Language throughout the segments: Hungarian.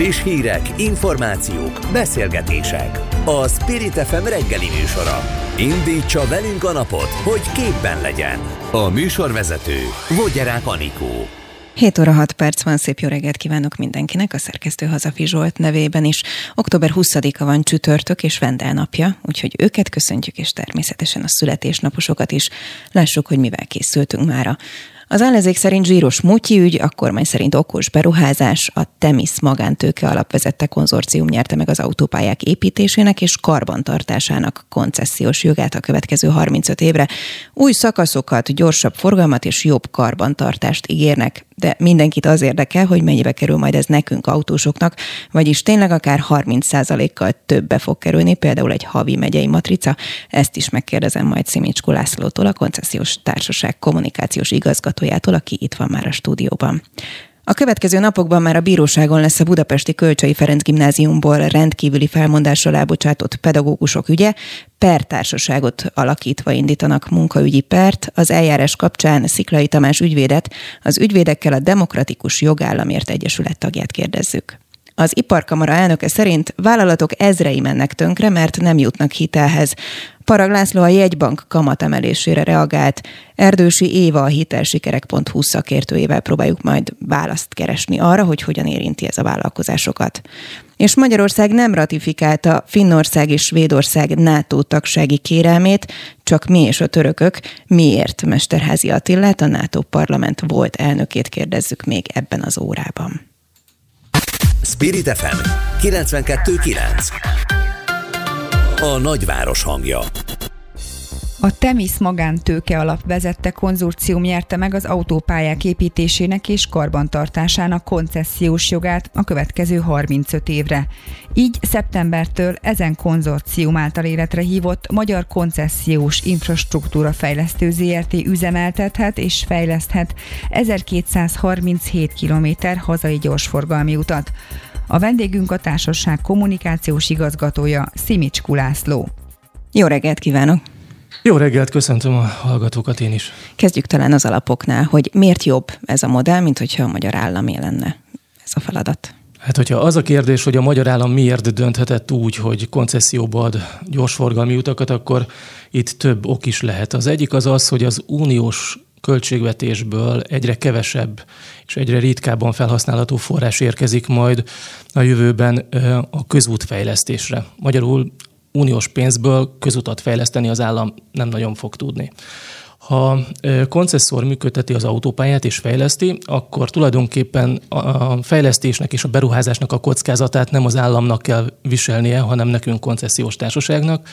Friss hírek, információk, beszélgetések. A Spirit FM reggeli műsora. Indítsa velünk a napot, hogy képben legyen. A műsorvezető Vogyerák Anikó. 7 óra 6 perc van, szép jó reggelt kívánok mindenkinek, a szerkesztő Hazafi Zsolt nevében is. Október 20-a van csütörtök és Vendel napja, úgyhogy őket köszöntjük, és természetesen a születésnaposokat is. Lássuk, hogy mivel készültünk mára. Az ellenzék szerint zsíros mutyi ügy, a kormány szerint okos beruházás, a Temis magántőke alapvezette konzorcium nyerte meg az autópályák építésének és karbantartásának koncesziós jogát a következő 35 évre. Új szakaszokat, gyorsabb forgalmat és jobb karbantartást ígérnek de mindenkit az érdekel, hogy mennyibe kerül majd ez nekünk autósoknak, vagyis tényleg akár 30%-kal többbe fog kerülni, például egy havi megyei matrica. Ezt is megkérdezem majd Szimicskó Lászlótól, a koncesziós társaság kommunikációs igazgatójától, aki itt van már a stúdióban. A következő napokban már a bíróságon lesz a Budapesti Kölcsei Ferenc Gimnáziumból rendkívüli felmondásra elbocsátott pedagógusok ügye. Pertársaságot alakítva indítanak munkaügyi pert. Az eljárás kapcsán Sziklai Tamás ügyvédet, az ügyvédekkel a Demokratikus Jogállamért Egyesület tagját kérdezzük. Az iparkamara elnöke szerint vállalatok ezrei mennek tönkre, mert nem jutnak hitelhez. Parag László a jegybank kamatemelésére reagált. Erdősi Éva a hitelsikerek.hu szakértőjével próbáljuk majd választ keresni arra, hogy hogyan érinti ez a vállalkozásokat. És Magyarország nem ratifikálta Finnország és Svédország NATO tagsági kérelmét, csak mi és a törökök. Miért? Mesterházi Attillát, a NATO parlament volt elnökét kérdezzük még ebben az órában. Spirit FM 92.9 A nagyváros hangja a Temis magántőke alap vezette konzorcium nyerte meg az autópályák építésének és karbantartásának koncesziós jogát a következő 35 évre. Így szeptembertől ezen konzorcium által életre hívott Magyar Koncesziós Infrastruktúra Fejlesztő ZRT üzemeltethet és fejleszthet 1237 km hazai gyorsforgalmi utat. A vendégünk a társaság kommunikációs igazgatója Szimics Kulászló. Jó reggelt kívánok! Jó reggelt, köszöntöm a hallgatókat én is. Kezdjük talán az alapoknál, hogy miért jobb ez a modell, mint hogyha a magyar állam lenne ez a feladat. Hát, hogyha az a kérdés, hogy a magyar állam miért dönthetett úgy, hogy koncesszióba ad gyorsforgalmi utakat, akkor itt több ok is lehet. Az egyik az az, hogy az uniós költségvetésből egyre kevesebb és egyre ritkábban felhasználható forrás érkezik majd a jövőben a közútfejlesztésre. Magyarul uniós pénzből közutat fejleszteni az állam nem nagyon fog tudni. Ha koncesszor működteti az autópályát és fejleszti, akkor tulajdonképpen a fejlesztésnek és a beruházásnak a kockázatát nem az államnak kell viselnie, hanem nekünk koncesziós társaságnak.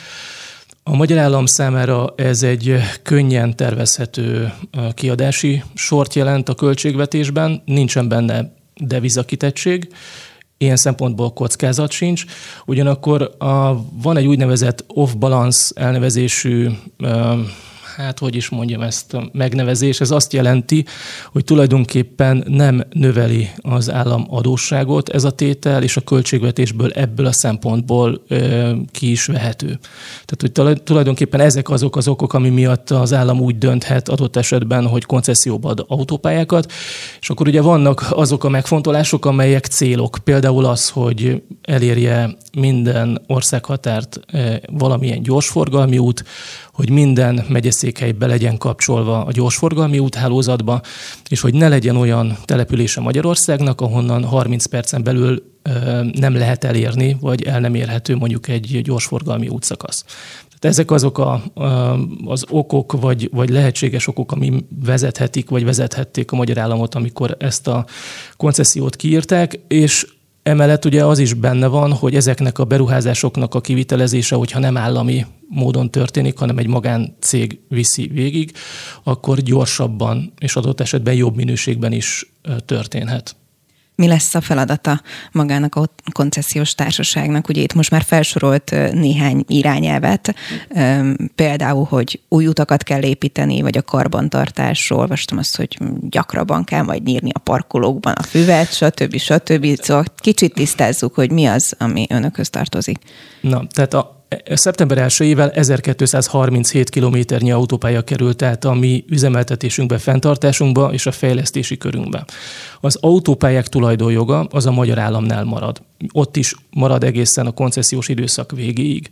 A magyar állam számára ez egy könnyen tervezhető kiadási sort jelent a költségvetésben, nincsen benne devizakitettség, ilyen szempontból kockázat sincs. Ugyanakkor a, van egy úgynevezett off-balance elnevezésű hát hogy is mondjam ezt a megnevezés, ez azt jelenti, hogy tulajdonképpen nem növeli az állam adósságot ez a tétel, és a költségvetésből ebből a szempontból ö, ki is vehető. Tehát, hogy tulajdonképpen ezek azok az okok, ami miatt az állam úgy dönthet adott esetben, hogy koncesszióba ad autópályákat, és akkor ugye vannak azok a megfontolások, amelyek célok. Például az, hogy elérje minden országhatárt valamilyen gyorsforgalmi út, hogy minden megyeszékhely be legyen kapcsolva a gyorsforgalmi úthálózatba, és hogy ne legyen olyan települése Magyarországnak, ahonnan 30 percen belül nem lehet elérni, vagy el nem érhető mondjuk egy gyorsforgalmi útszakasz. Tehát ezek azok a, az okok, vagy, vagy lehetséges okok, ami vezethetik, vagy vezethették a magyar államot, amikor ezt a koncesziót kiírták, és Emellett ugye az is benne van, hogy ezeknek a beruházásoknak a kivitelezése, hogyha nem állami módon történik, hanem egy magáncég viszi végig, akkor gyorsabban és adott esetben jobb minőségben is történhet mi lesz a feladata magának a koncesziós társaságnak. Ugye itt most már felsorolt néhány irányelvet, például, hogy új utakat kell építeni, vagy a karbantartásról, olvastam azt, hogy gyakrabban kell majd nyírni a parkolókban a füvet, stb. stb. Szóval kicsit tisztázzuk, hogy mi az, ami önökhöz tartozik. Na, tehát a, szeptember 1-ével 1237 kilométernyi autópálya került át a mi üzemeltetésünkbe, fenntartásunkba és a fejlesztési körünkbe. Az autópályák tulajdonjoga az a magyar államnál marad. Ott is marad egészen a koncesziós időszak végéig.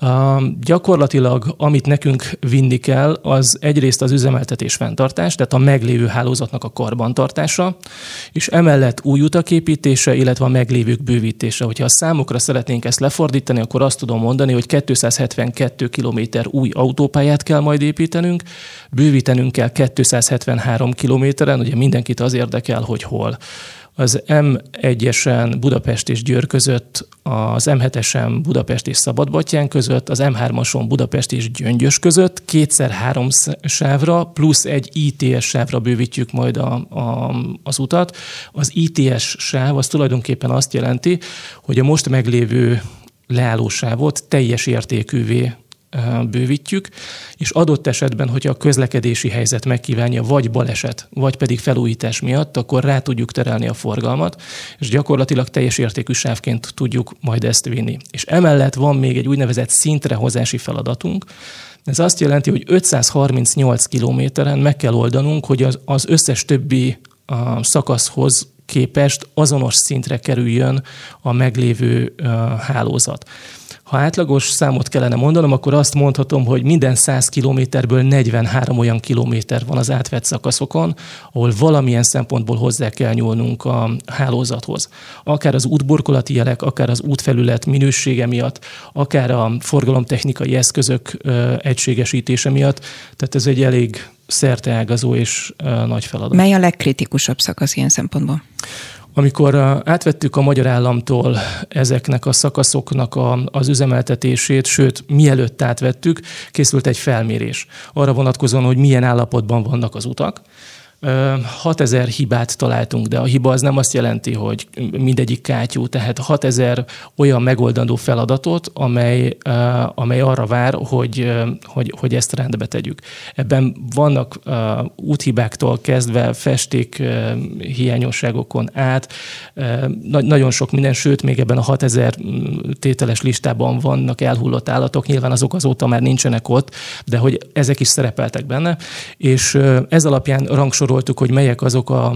Uh, gyakorlatilag, amit nekünk vinni kell, az egyrészt az üzemeltetés fenntartás, tehát a meglévő hálózatnak a karbantartása, és emellett új utak építése, illetve a meglévők bővítése. Hogyha a számokra szeretnénk ezt lefordítani, akkor azt tudom mondani, hogy 272 kilométer új autópályát kell majd építenünk, bővítenünk kell 273 kilométeren, ugye mindenkit az érdekel, hogy hol az M1-esen Budapest és Győr között, az M7-esen Budapest és Szabadbatyán között, az M3-ason Budapest és Gyöngyös között kétszer három sávra, plusz egy ITS sávra bővítjük majd a, a, az utat. Az ITS sáv az tulajdonképpen azt jelenti, hogy a most meglévő leállósávot teljes értékűvé bővítjük, és adott esetben, hogyha a közlekedési helyzet megkívánja, vagy baleset, vagy pedig felújítás miatt, akkor rá tudjuk terelni a forgalmat, és gyakorlatilag teljes értékű sávként tudjuk majd ezt vinni. És emellett van még egy úgynevezett szintrehozási feladatunk, ez azt jelenti, hogy 538 kilométeren meg kell oldanunk, hogy az, az összes többi a szakaszhoz képest azonos szintre kerüljön a meglévő hálózat. Ha átlagos számot kellene mondanom, akkor azt mondhatom, hogy minden 100 kilométerből 43 olyan kilométer van az átvett szakaszokon, ahol valamilyen szempontból hozzá kell nyúlnunk a hálózathoz. Akár az útburkolati jelek, akár az útfelület minősége miatt, akár a forgalomtechnikai eszközök egységesítése miatt. Tehát ez egy elég szerteágazó és nagy feladat. Mely a legkritikusabb szakasz ilyen szempontból? Amikor átvettük a magyar államtól ezeknek a szakaszoknak a, az üzemeltetését, sőt, mielőtt átvettük, készült egy felmérés arra vonatkozóan, hogy milyen állapotban vannak az utak, 6000 hibát találtunk, de a hiba az nem azt jelenti, hogy mindegyik kátyú, tehát 6000 olyan megoldandó feladatot, amely, amely arra vár, hogy, hogy, hogy ezt rendbe tegyük. Ebben vannak úthibáktól kezdve festék hiányosságokon át, nagyon sok minden, sőt, még ebben a 6000 tételes listában vannak elhullott állatok, nyilván azok azóta már nincsenek ott, de hogy ezek is szerepeltek benne, és ez alapján rangsoroljuk felsoroltuk, hogy melyek azok a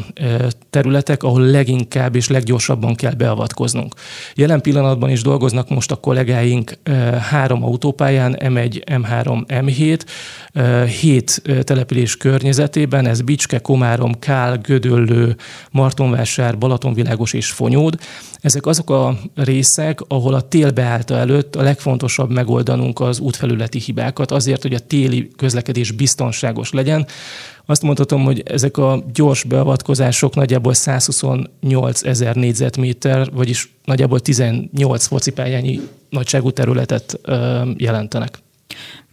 területek, ahol leginkább és leggyorsabban kell beavatkoznunk. Jelen pillanatban is dolgoznak most a kollégáink három autópályán, M1, M3, M7, hét település környezetében, ez Bicske, Komárom, Kál, Gödöllő, Martonvásár, Balatonvilágos és Fonyód. Ezek azok a részek, ahol a tél beállta előtt a legfontosabb megoldanunk az útfelületi hibákat, azért, hogy a téli közlekedés biztonságos legyen. Azt mondhatom, hogy ezek a gyors beavatkozások nagyjából 128 ezer négyzetméter, vagyis nagyjából 18 focipályányi nagyságú területet jelentenek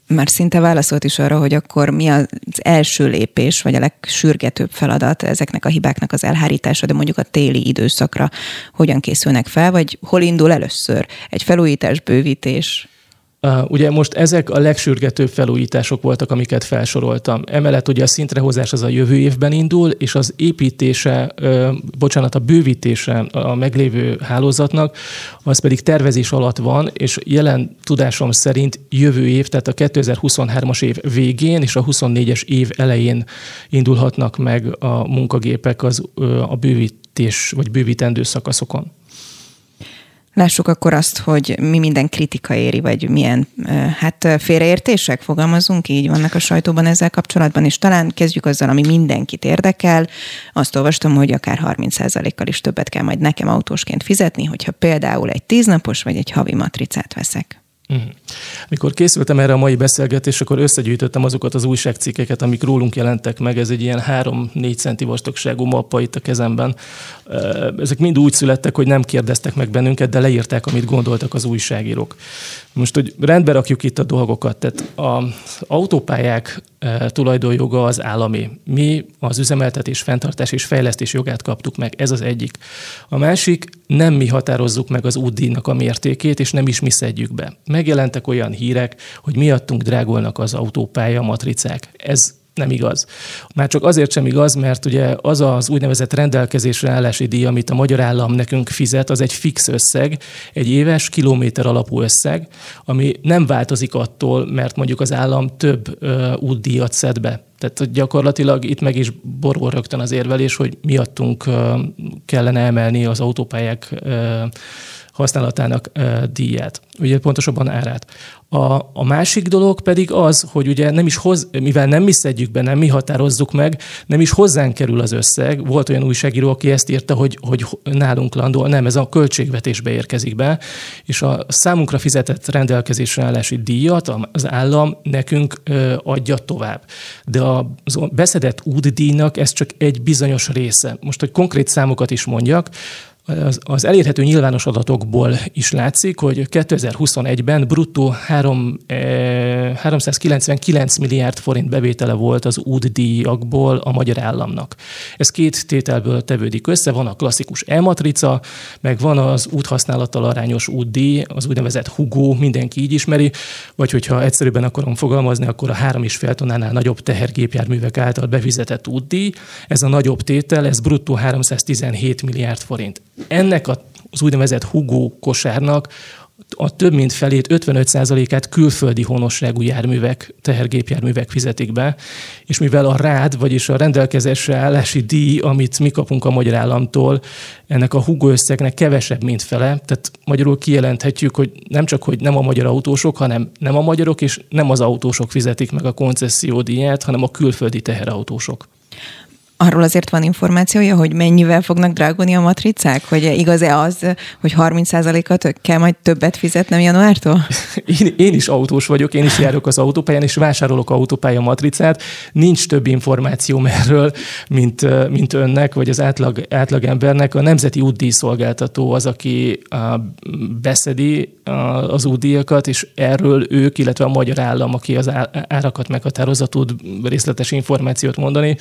már szinte válaszolt is arra, hogy akkor mi az első lépés, vagy a legsürgetőbb feladat ezeknek a hibáknak az elhárítása, de mondjuk a téli időszakra hogyan készülnek fel, vagy hol indul először? Egy felújítás, bővítés? Ugye most ezek a legsürgetőbb felújítások voltak, amiket felsoroltam. Emellett ugye a szintrehozás az a jövő évben indul, és az építése, bocsánat, a bővítése a meglévő hálózatnak, az pedig tervezés alatt van, és jelen tudásom szerint jövő év, tehát a 2023-as év végén és a 24-es év elején indulhatnak meg a munkagépek az, a bővítés vagy bővítendő szakaszokon. Lássuk akkor azt, hogy mi minden kritika éri, vagy milyen hát félreértések, fogalmazunk így, vannak a sajtóban ezzel kapcsolatban, és talán kezdjük azzal, ami mindenkit érdekel. Azt olvastam, hogy akár 30%-kal is többet kell majd nekem autósként fizetni, hogyha például egy tíznapos vagy egy havi matricát veszek. Mhm. Mikor készültem erre a mai beszélgetésre, akkor összegyűjtöttem azokat az újságcikkeket, amik rólunk jelentek meg. Ez egy ilyen 3-4 centi vastagságú mappa itt a kezemben. Ezek mind úgy születtek, hogy nem kérdeztek meg bennünket, de leírták, amit gondoltak az újságírók. Most, hogy rendbe rakjuk itt a dolgokat, tehát az autópályák tulajdonjoga az állami. Mi az üzemeltetés, fenntartás és fejlesztés jogát kaptuk meg, ez az egyik. A másik, nem mi határozzuk meg az útdíjnak a mértékét, és nem is mi szedjük be. Megjelentek olyan hírek, hogy miattunk drágulnak az autópálya matricák. Ez nem igaz. Már csak azért sem igaz, mert ugye az az úgynevezett rendelkezésre állási díj, amit a magyar állam nekünk fizet, az egy fix összeg, egy éves kilométer alapú összeg, ami nem változik attól, mert mondjuk az állam több ö, útdíjat szed be. Tehát gyakorlatilag itt meg is borul rögtön az érvelés, hogy miattunk kellene emelni az autópályák használatának díját, ugye pontosabban árát. A, a másik dolog pedig az, hogy ugye nem is hoz, mivel nem mi szedjük be, nem mi határozzuk meg, nem is hozzánk kerül az összeg. Volt olyan újságíró, aki ezt írta, hogy, hogy nálunk landol, nem, ez a költségvetésbe érkezik be, és a számunkra fizetett rendelkezésre állási díjat az állam nekünk adja tovább. De a beszedett útdíjnak ez csak egy bizonyos része. Most, hogy konkrét számokat is mondjak, az, az elérhető nyilvános adatokból is látszik, hogy 2021-ben bruttó 3, eh, 399 milliárd forint bevétele volt az útdíjakból a magyar államnak. Ez két tételből tevődik össze, van a klasszikus E-matrica, meg van az úthasználattal arányos útdíj, az úgynevezett Hugo, mindenki így ismeri, vagy hogyha egyszerűbben akarom fogalmazni, akkor a 3,5 tonnánál nagyobb tehergépjárművek által befizetett útdíj. Ez a nagyobb tétel, ez bruttó 317 milliárd forint ennek az úgynevezett Hugo kosárnak a több mint felét, 55%-át külföldi honosságú járművek, tehergépjárművek fizetik be, és mivel a rád, vagyis a rendelkezésre állási díj, amit mi kapunk a magyar államtól, ennek a Hugo összegnek kevesebb, mint fele, tehát magyarul kijelenthetjük, hogy nem csak, hogy nem a magyar autósok, hanem nem a magyarok, és nem az autósok fizetik meg a koncessziódíjat, hanem a külföldi teherautósok arról azért van információja, hogy mennyivel fognak drágulni a matricák? Hogy igaz-e az, hogy 30%-at kell majd többet fizetnem januártól? Én, én is autós vagyok, én is járok az autópályán, és vásárolok autópálya matricát. Nincs több információ erről, mint, mint önnek, vagy az átlag, átlag embernek. A Nemzeti Útdíjszolgáltató az, aki beszedi az útdíjakat, és erről ők, illetve a magyar állam, aki az árakat meghatározza, tud részletes információt mondani.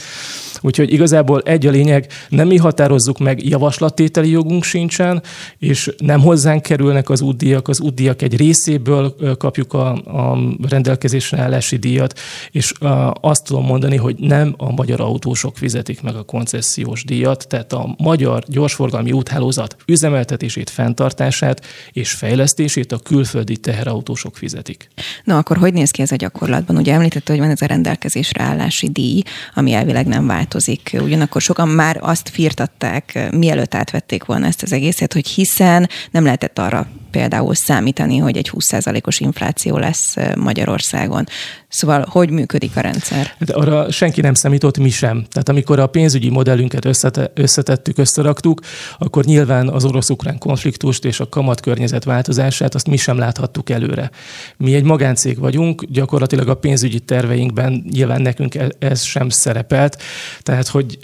Úgyhogy igazából egy a lényeg, nem mi határozzuk meg, javaslattételi jogunk sincsen, és nem hozzánk kerülnek az útdíjak, az útdíjak egy részéből kapjuk a, a rendelkezésre állási díjat, és azt tudom mondani, hogy nem a magyar autósok fizetik meg a koncesziós díjat, tehát a magyar gyorsforgalmi úthálózat üzemeltetését, fenntartását és fejlesztését a külföldi teherautósok fizetik. Na akkor hogy néz ki ez a gyakorlatban? Ugye említette, hogy van ez a rendelkezésre állási díj, ami elvileg nem változik működik. Ugyanakkor sokan már azt firtatták, mielőtt átvették volna ezt az egészet, hogy hiszen nem lehetett arra például számítani, hogy egy 20%-os infláció lesz Magyarországon. Szóval hogy működik a rendszer? De arra senki nem számított, mi sem. Tehát amikor a pénzügyi modellünket összete, összetettük, összeraktuk, akkor nyilván az orosz-ukrán konfliktust és a kamatkörnyezet változását azt mi sem láthattuk előre. Mi egy magáncég vagyunk, gyakorlatilag a pénzügyi terveinkben nyilván nekünk e, ez sem szerepelt. Tehát, hogy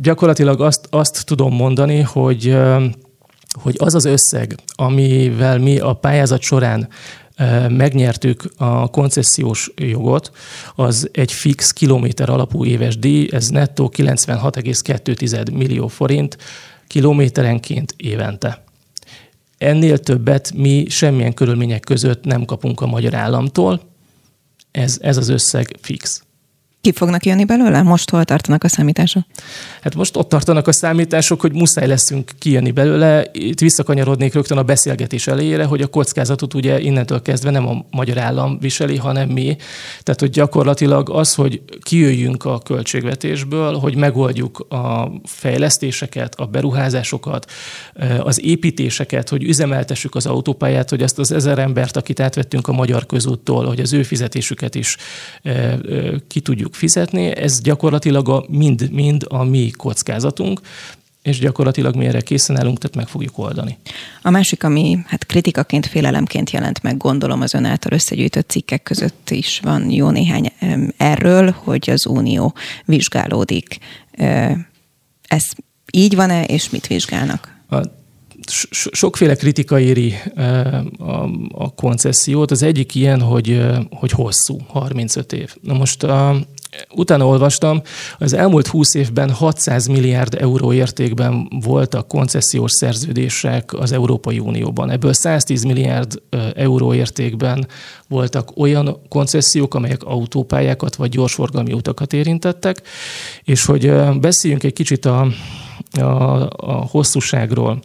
gyakorlatilag azt, azt tudom mondani, hogy hogy az az összeg, amivel mi a pályázat során megnyertük a koncesziós jogot, az egy fix kilométer alapú éves díj, ez nettó 96,2 millió forint kilométerenként évente. Ennél többet mi semmilyen körülmények között nem kapunk a magyar államtól, ez, ez az összeg fix. Ki fognak jönni belőle? Most hol tartanak a számítások? Hát most ott tartanak a számítások, hogy muszáj leszünk kijönni belőle. Itt visszakanyarodnék rögtön a beszélgetés elejére, hogy a kockázatot ugye innentől kezdve nem a magyar állam viseli, hanem mi. Tehát, hogy gyakorlatilag az, hogy kijöjjünk a költségvetésből, hogy megoldjuk a fejlesztéseket, a beruházásokat, az építéseket, hogy üzemeltessük az autópályát, hogy azt az ezer embert, akit átvettünk a magyar közúttól, hogy az ő fizetésüket is ki tudjuk tudjuk fizetni, ez gyakorlatilag a, mind, mind a mi kockázatunk, és gyakorlatilag mi erre készen állunk, tehát meg fogjuk oldani. A másik, ami hát kritikaként, félelemként jelent meg, gondolom az ön által összegyűjtött cikkek között is van jó néhány erről, hogy az Unió vizsgálódik. Ez így van-e, és mit vizsgálnak? A sokféle kritika éri a, a koncesziót. Az egyik ilyen, hogy, hogy hosszú, 35 év. Na most a, utána olvastam, az elmúlt 20 évben 600 milliárd euró értékben voltak koncesziós szerződések az Európai Unióban. Ebből 110 milliárd euró értékben voltak olyan koncesziók, amelyek autópályákat vagy gyorsforgalmi utakat érintettek, és hogy beszéljünk egy kicsit a, a, a hosszúságról.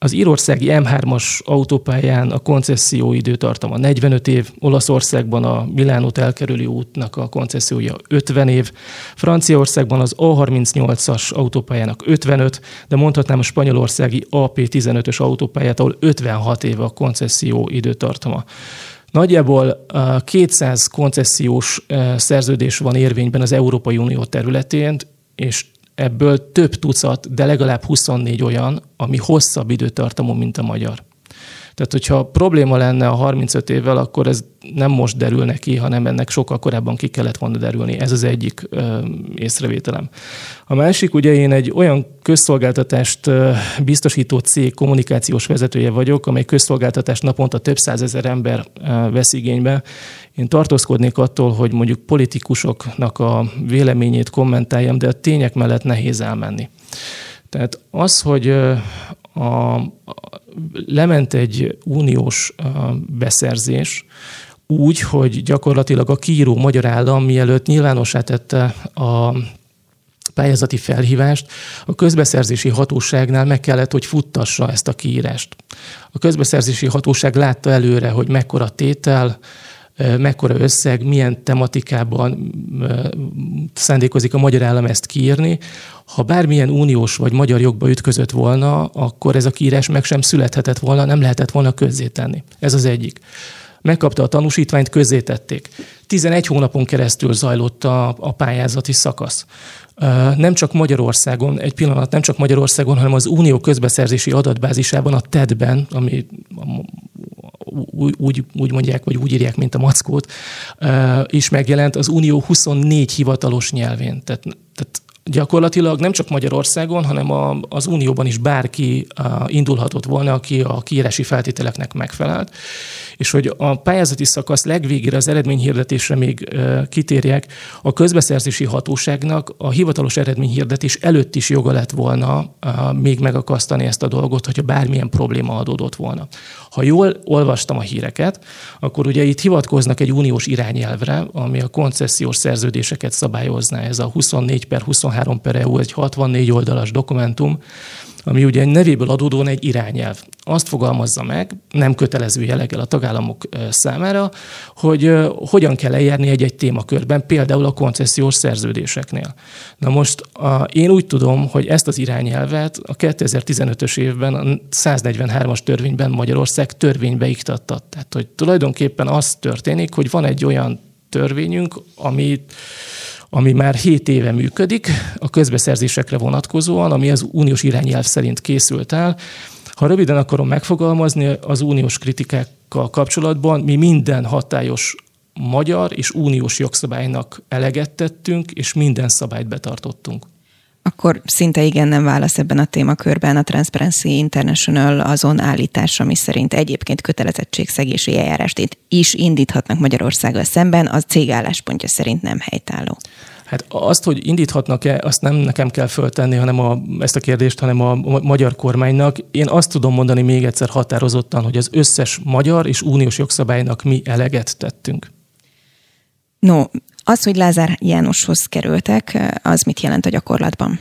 Az írországi M3-as autópályán a koncesszió időtartama 45 év, Olaszországban a Milánót elkerülő útnak a koncessziója 50 év, Franciaországban az A38-as autópályának 55, de mondhatnám a spanyolországi AP15-ös autópályát, ahol 56 év a koncesszió időtartama. Nagyjából 200 koncesziós szerződés van érvényben az Európai Unió területén, és ebből több tucat, de legalább 24 olyan, ami hosszabb időtartamú, mint a magyar. Tehát, hogyha probléma lenne a 35 évvel, akkor ez nem most derül neki, hanem ennek sokkal korábban ki kellett volna derülni. Ez az egyik ö, észrevételem. A másik, ugye én egy olyan közszolgáltatást ö, biztosító cég kommunikációs vezetője vagyok, amely közszolgáltatást naponta több százezer ember ö, vesz igénybe. Én tartózkodnék attól, hogy mondjuk politikusoknak a véleményét kommentáljam, de a tények mellett nehéz elmenni. Tehát az, hogy a, lement egy uniós beszerzés, úgy, hogy gyakorlatilag a kiíró magyar állam mielőtt nyilvánossá tette a pályázati felhívást, a közbeszerzési hatóságnál meg kellett, hogy futtassa ezt a kiírást. A közbeszerzési hatóság látta előre, hogy mekkora tétel, mekkora összeg, milyen tematikában szándékozik a magyar állam ezt kiírni. Ha bármilyen uniós vagy magyar jogba ütközött volna, akkor ez a kiírás meg sem születhetett volna, nem lehetett volna közzétenni. Ez az egyik. Megkapta a tanúsítványt, közzétették. 11 hónapon keresztül zajlott a, a pályázati szakasz. Nem csak Magyarországon, egy pillanat, nem csak Magyarországon, hanem az Unió közbeszerzési adatbázisában, a TED-ben, ami úgy, úgy mondják, vagy úgy írják, mint a mackót, is megjelent az Unió 24 hivatalos nyelvén. Tehát, tehát gyakorlatilag nem csak Magyarországon, hanem a, az Unióban is bárki indulhatott volna, aki a kiírási feltételeknek megfelelt. És hogy a pályázati szakasz legvégére az eredményhirdetésre még kitérjek, a közbeszerzési hatóságnak a hivatalos eredményhirdetés előtt is joga lett volna még megakasztani ezt a dolgot, hogyha bármilyen probléma adódott volna. Ha jól olvastam a híreket, akkor ugye itt hivatkoznak egy uniós irányelvre, ami a koncesziós szerződéseket szabályozná. Ez a 24 per 23 per EU, egy 64 oldalas dokumentum, ami ugye nevéből adódóan egy irányelv. Azt fogalmazza meg, nem kötelező jelleggel a tagállamok számára, hogy hogyan kell eljárni egy-egy témakörben, például a koncesziós szerződéseknél. Na most a, én úgy tudom, hogy ezt az irányelvet a 2015-ös évben a 143-as törvényben Magyarország törvénybe iktatta. Tehát, hogy tulajdonképpen az történik, hogy van egy olyan törvényünk, amit ami már 7 éve működik a közbeszerzésekre vonatkozóan, ami az uniós irányelv szerint készült el. Ha röviden akarom megfogalmazni, az uniós kritikákkal kapcsolatban mi minden hatályos magyar és uniós jogszabálynak eleget tettünk, és minden szabályt betartottunk akkor szinte igen nem válasz ebben a témakörben a Transparency International azon állítás, ami szerint egyébként kötelezettségszegési eljárást is indíthatnak Magyarországgal szemben, az cég álláspontja szerint nem helytálló. Hát azt, hogy indíthatnak-e, azt nem nekem kell föltenni, hanem a, ezt a kérdést, hanem a magyar kormánynak. Én azt tudom mondani még egyszer határozottan, hogy az összes magyar és uniós jogszabálynak mi eleget tettünk. No, az, hogy Lázár Jánoshoz kerültek, az mit jelent a gyakorlatban?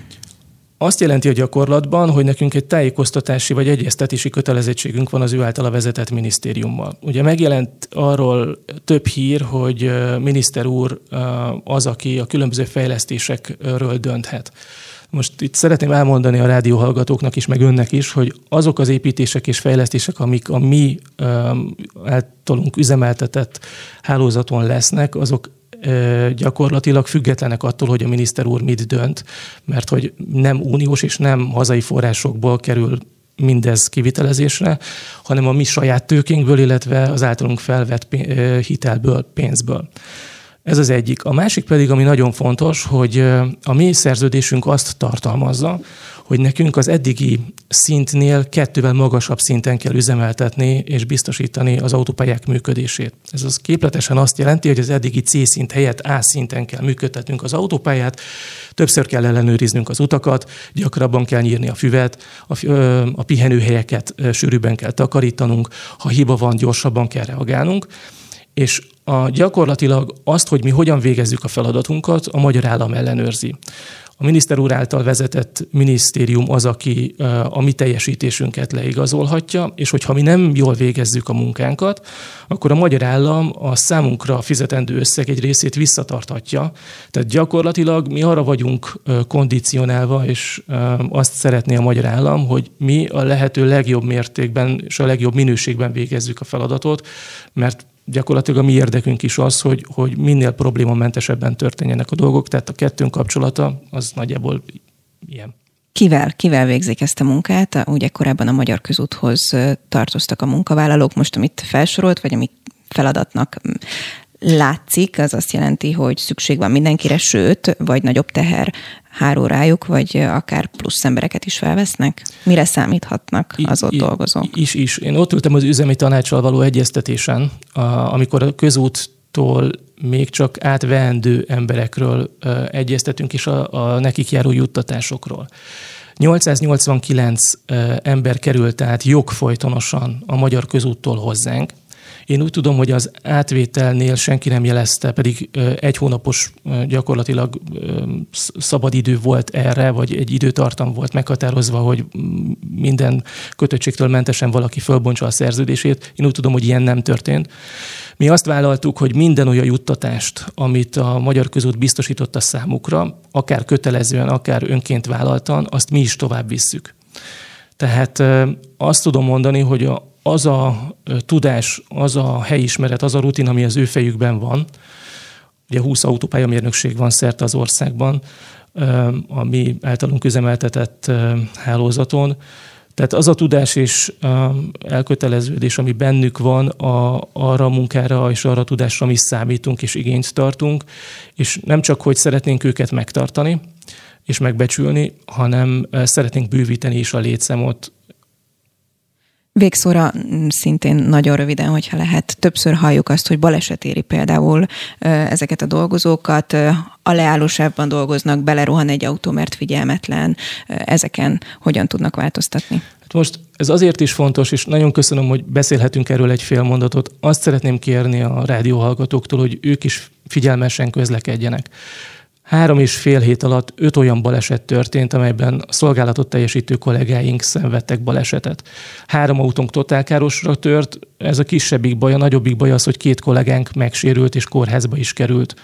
Azt jelenti a gyakorlatban, hogy nekünk egy tájékoztatási vagy egyeztetési kötelezettségünk van az ő általa vezetett minisztériummal. Ugye megjelent arról több hír, hogy miniszter úr az, aki a különböző fejlesztésekről dönthet. Most itt szeretném elmondani a rádióhallgatóknak is, meg önnek is, hogy azok az építések és fejlesztések, amik a mi általunk üzemeltetett hálózaton lesznek, azok gyakorlatilag függetlenek attól, hogy a miniszter úr mit dönt, mert hogy nem uniós és nem hazai forrásokból kerül mindez kivitelezésre, hanem a mi saját tőkénkből, illetve az általunk felvett hitelből, pénzből. Ez az egyik. A másik pedig, ami nagyon fontos, hogy a mi szerződésünk azt tartalmazza, hogy nekünk az eddigi szintnél kettővel magasabb szinten kell üzemeltetni és biztosítani az autópályák működését. Ez az képletesen azt jelenti, hogy az eddigi C szint helyett A szinten kell működtetnünk az autópályát, többször kell ellenőriznünk az utakat, gyakrabban kell nyírni a füvet, a, a pihenőhelyeket sűrűbben kell takarítanunk, ha hiba van, gyorsabban kell reagálnunk, és a, gyakorlatilag azt, hogy mi hogyan végezzük a feladatunkat, a magyar állam ellenőrzi. A miniszter úr által vezetett minisztérium az, aki a mi teljesítésünket leigazolhatja, és hogyha mi nem jól végezzük a munkánkat, akkor a magyar állam a számunkra fizetendő összeg egy részét visszatarthatja. Tehát gyakorlatilag mi arra vagyunk kondicionálva, és azt szeretné a magyar állam, hogy mi a lehető legjobb mértékben és a legjobb minőségben végezzük a feladatot, mert gyakorlatilag a mi érdekünk is az, hogy, hogy minél problémamentesebben történjenek a dolgok, tehát a kettőnk kapcsolata az nagyjából ilyen. Kivel, kivel végzik ezt a munkát? Ugye korábban a Magyar Közúthoz tartoztak a munkavállalók, most amit felsorolt, vagy amit feladatnak látszik, az azt jelenti, hogy szükség van mindenkire, sőt, vagy nagyobb teher háró rájuk, vagy akár plusz embereket is felvesznek? Mire számíthatnak az ott I, dolgozók? Is, is. Én ott ültem az üzemi tanácsal való egyeztetésen, amikor a közúttól még csak átveendő emberekről egyeztetünk, és a, a nekik járó juttatásokról. 889 ember került át jogfolytonosan a magyar közúttól hozzánk, én úgy tudom, hogy az átvételnél senki nem jelezte, pedig egy hónapos gyakorlatilag szabadidő volt erre, vagy egy időtartam volt meghatározva, hogy minden kötöttségtől mentesen valaki fölbontsa a szerződését. Én úgy tudom, hogy ilyen nem történt. Mi azt vállaltuk, hogy minden olyan juttatást, amit a Magyar Közút biztosított a számukra, akár kötelezően, akár önként vállaltan, azt mi is tovább visszük. Tehát azt tudom mondani, hogy a, az a tudás, az a helyismeret, az a rutin, ami az ő fejükben van, ugye 20 autópályamérnökség van szerte az országban, a mi általunk üzemeltetett hálózaton, tehát az a tudás és elköteleződés, ami bennük van, a, arra a munkára és arra a tudásra mi számítunk és igényt tartunk, és nem csak, hogy szeretnénk őket megtartani és megbecsülni, hanem szeretnénk bővíteni is a létszámot Végszóra szintén nagyon röviden, hogyha lehet, többször halljuk azt, hogy baleset éri például ezeket a dolgozókat, a leállósávban dolgoznak, belerohan egy autó, mert figyelmetlen, ezeken hogyan tudnak változtatni? Hát most ez azért is fontos, és nagyon köszönöm, hogy beszélhetünk erről egy fél mondatot. Azt szeretném kérni a rádióhallgatóktól, hogy ők is figyelmesen közlekedjenek. Három és fél hét alatt öt olyan baleset történt, amelyben a szolgálatot teljesítő kollégáink szenvedtek balesetet. Három autónk totálkárosra tört, ez a kisebbik baj, a nagyobbik baj az, hogy két kollégánk megsérült és kórházba is került.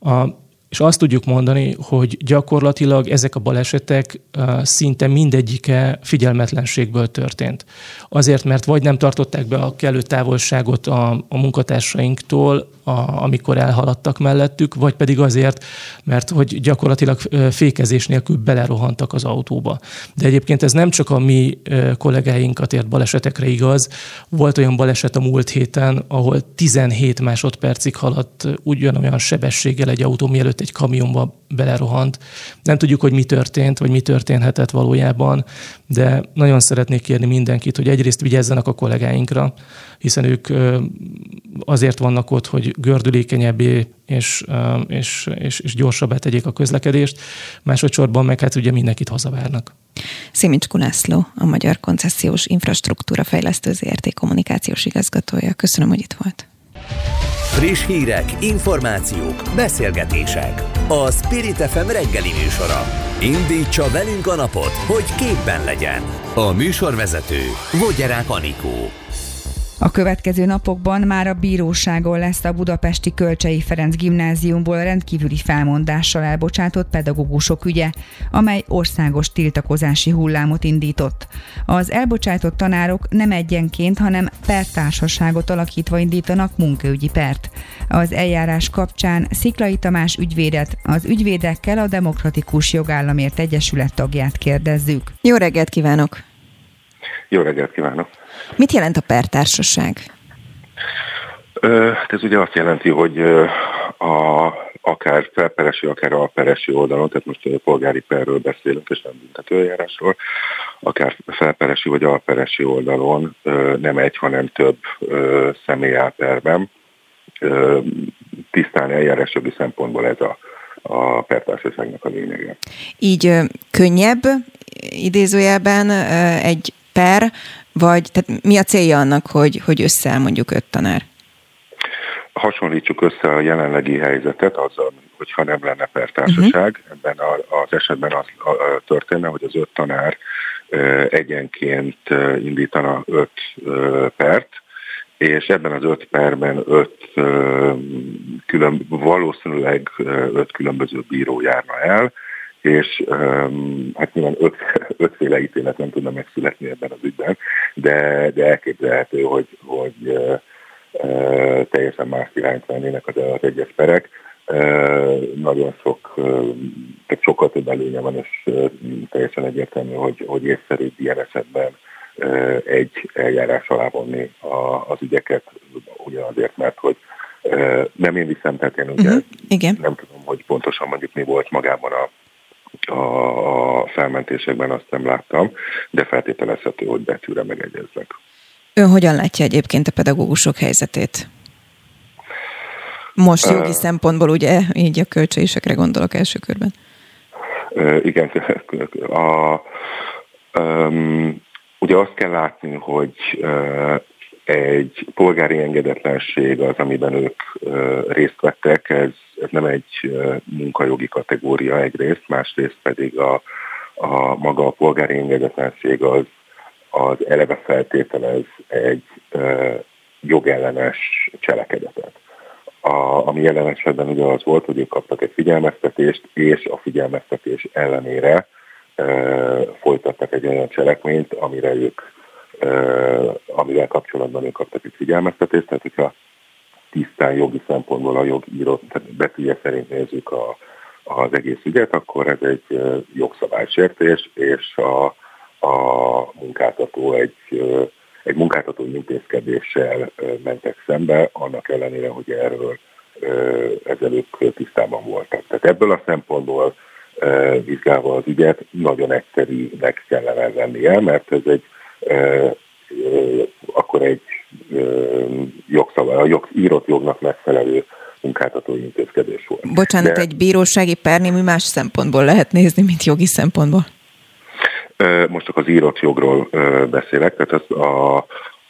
A és azt tudjuk mondani, hogy gyakorlatilag ezek a balesetek szinte mindegyike figyelmetlenségből történt. Azért, mert vagy nem tartották be a kellő távolságot a, a munkatársainktól, a, amikor elhaladtak mellettük, vagy pedig azért, mert hogy gyakorlatilag fékezés nélkül belerohantak az autóba. De egyébként ez nem csak a mi kollégáinkat ért balesetekre igaz. Volt olyan baleset a múlt héten, ahol 17 másodpercig haladt ugyanolyan sebességgel egy autó, mielőtt egy kamionba belerohant. Nem tudjuk, hogy mi történt, vagy mi történhetett valójában, de nagyon szeretnék kérni mindenkit, hogy egyrészt vigyázzanak a kollégáinkra, hiszen ők azért vannak ott, hogy gördülékenyebbé és, és, és, és gyorsabbá tegyék a közlekedést, másodszorban meg hát ugye mindenkit hazavárnak. Szimics Kulászló, a Magyar Koncesziós Infrastruktúra Fejlesztő ZRT kommunikációs igazgatója. Köszönöm, hogy itt volt. Friss hírek, információk, beszélgetések. A Spirit FM reggeli műsora. Indítsa velünk a napot, hogy képben legyen. A műsorvezető Vogyerák Anikó. A következő napokban már a bíróságon lesz a budapesti Kölcsei Ferenc gimnáziumból rendkívüli felmondással elbocsátott pedagógusok ügye, amely országos tiltakozási hullámot indított. Az elbocsátott tanárok nem egyenként, hanem pertársaságot alakítva indítanak munkaügyi pert. Az eljárás kapcsán Sziklai Tamás ügyvédet, az ügyvédekkel a Demokratikus Jogállamért Egyesület tagját kérdezzük. Jó reggelt kívánok! Jó reggelt kívánok! Mit jelent a pertársaság? Hát ez ugye azt jelenti, hogy a, akár felperesi, akár alperesi oldalon, tehát most a polgári perről beszélünk, és nem büntetőjárásról, akár felperesi vagy alperesi oldalon nem egy, hanem több személy áll perben. Tisztán eljárásjogi szempontból ez a, a pertársaságnak a lényege. Így könnyebb idézőjelben egy per, vagy tehát mi a célja annak, hogy, hogy összeáll mondjuk öt tanár? hasonlítsuk össze a jelenlegi helyzetet azzal, hogyha nem lenne pertársaság. Uh-huh. Ebben az esetben az történne, hogy az öt tanár egyenként indítana öt pert, és ebben az öt perben öt külön, valószínűleg öt különböző bíró járna el, és hát nyilván öt, ötféle ítélet nem tudna megszületni ebben az ügyben, de, de elképzelhető, hogy, hogy teljesen más irányt vennének az, az egyes perek. Nagyon sok, tehát sokkal több előnye van, és teljesen egyértelmű, hogy, hogy észszerűbb ilyen esetben egy eljárás alá vonni az ügyeket, ugye azért, mert hogy nem én viszem, tehát én ugye uh-huh. Igen. nem tudom, hogy pontosan mondjuk mi volt magában a, a, a felmentésekben, azt nem láttam, de feltételezhető, hogy betűre megegyeznek. Ön hogyan látja egyébként a pedagógusok helyzetét? Most jogi uh, szempontból, ugye, így a költségekre gondolok első körben. Uh, igen, a, um, ugye azt kell látni, hogy uh, egy polgári engedetlenség az, amiben ők uh, részt vettek, ez, ez nem egy munkajogi kategória egyrészt, másrészt pedig a, a maga a polgári engedetlenség az az eleve feltételez egy ö, jogellenes cselekedetet. A, ami jelen esetben ugye az volt, hogy ők kaptak egy figyelmeztetést, és a figyelmeztetés ellenére ö, folytattak egy olyan cselekményt, amire ők, ö, amivel kapcsolatban ők kaptak egy figyelmeztetést, tehát hogyha tisztán jogi szempontból a jogíró betűje szerint nézzük a, az egész ügyet, akkor ez egy jogszabálysértés, és a, a munkáltató egy, egy munkáltató intézkedéssel mentek szembe, annak ellenére, hogy erről ezelőtt tisztában voltak. Tehát ebből a szempontból vizsgálva az ügyet nagyon egyszerűnek kellene lennie, mert ez egy akkor egy jogszabály, a jog, írott jognak megfelelő munkáltatói intézkedés volt. Bocsánat, De... egy bírósági pernél mi más szempontból lehet nézni, mint jogi szempontból? Most csak az írott jogról beszélek, tehát ez a,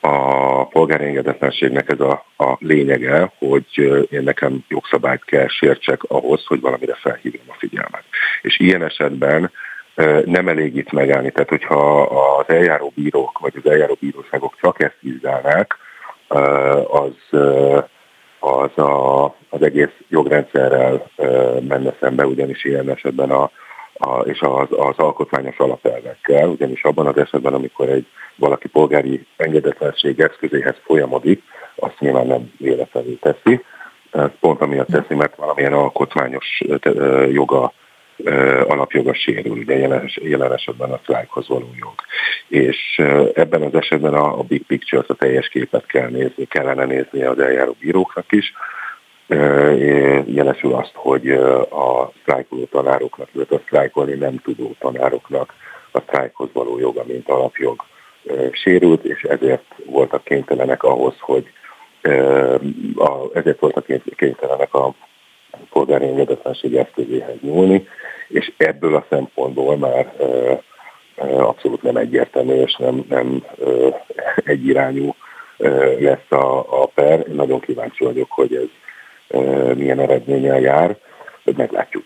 a polgári engedetlenségnek ez a, a lényege, hogy én nekem jogszabályt kell sértsek ahhoz, hogy valamire felhívjam a figyelmet. És ilyen esetben nem elég itt megállni. Tehát, hogyha az eljáró bírók vagy az eljáró bíróságok csak ezt vizsgálnák, az, az a, az egész jogrendszerrel menne szembe, ugyanis ilyen esetben a, a, és az, az alkotmányos alapelvekkel, ugyanis abban az esetben, amikor egy valaki polgári engedetlenség eszközéhez folyamodik, azt nyilván nem véletlenül teszi. Pont amiatt teszi, mert valamilyen alkotmányos joga, alapjoga sérül, ugye jelen, jelen esetben a szlájkhoz való jog. És ebben az esetben a, a big picture-t, a teljes képet kell nézni, kellene nézni az eljáró bíróknak is, jelesül azt, hogy a sztrájkoló tanároknak, illetve a sztrájkolni nem tudó tanároknak a sztrájkhoz való joga, mint alapjog sérült, és ezért voltak kénytelenek ahhoz, hogy ezért voltak kénytelenek a polgári engedetlenség eszközéhez nyúlni, és ebből a szempontból már abszolút nem egyértelmű, és nem, nem egyirányú lesz a, a per. Én nagyon kíváncsi vagyok, hogy ez milyen eredménnyel jár, meglátjuk.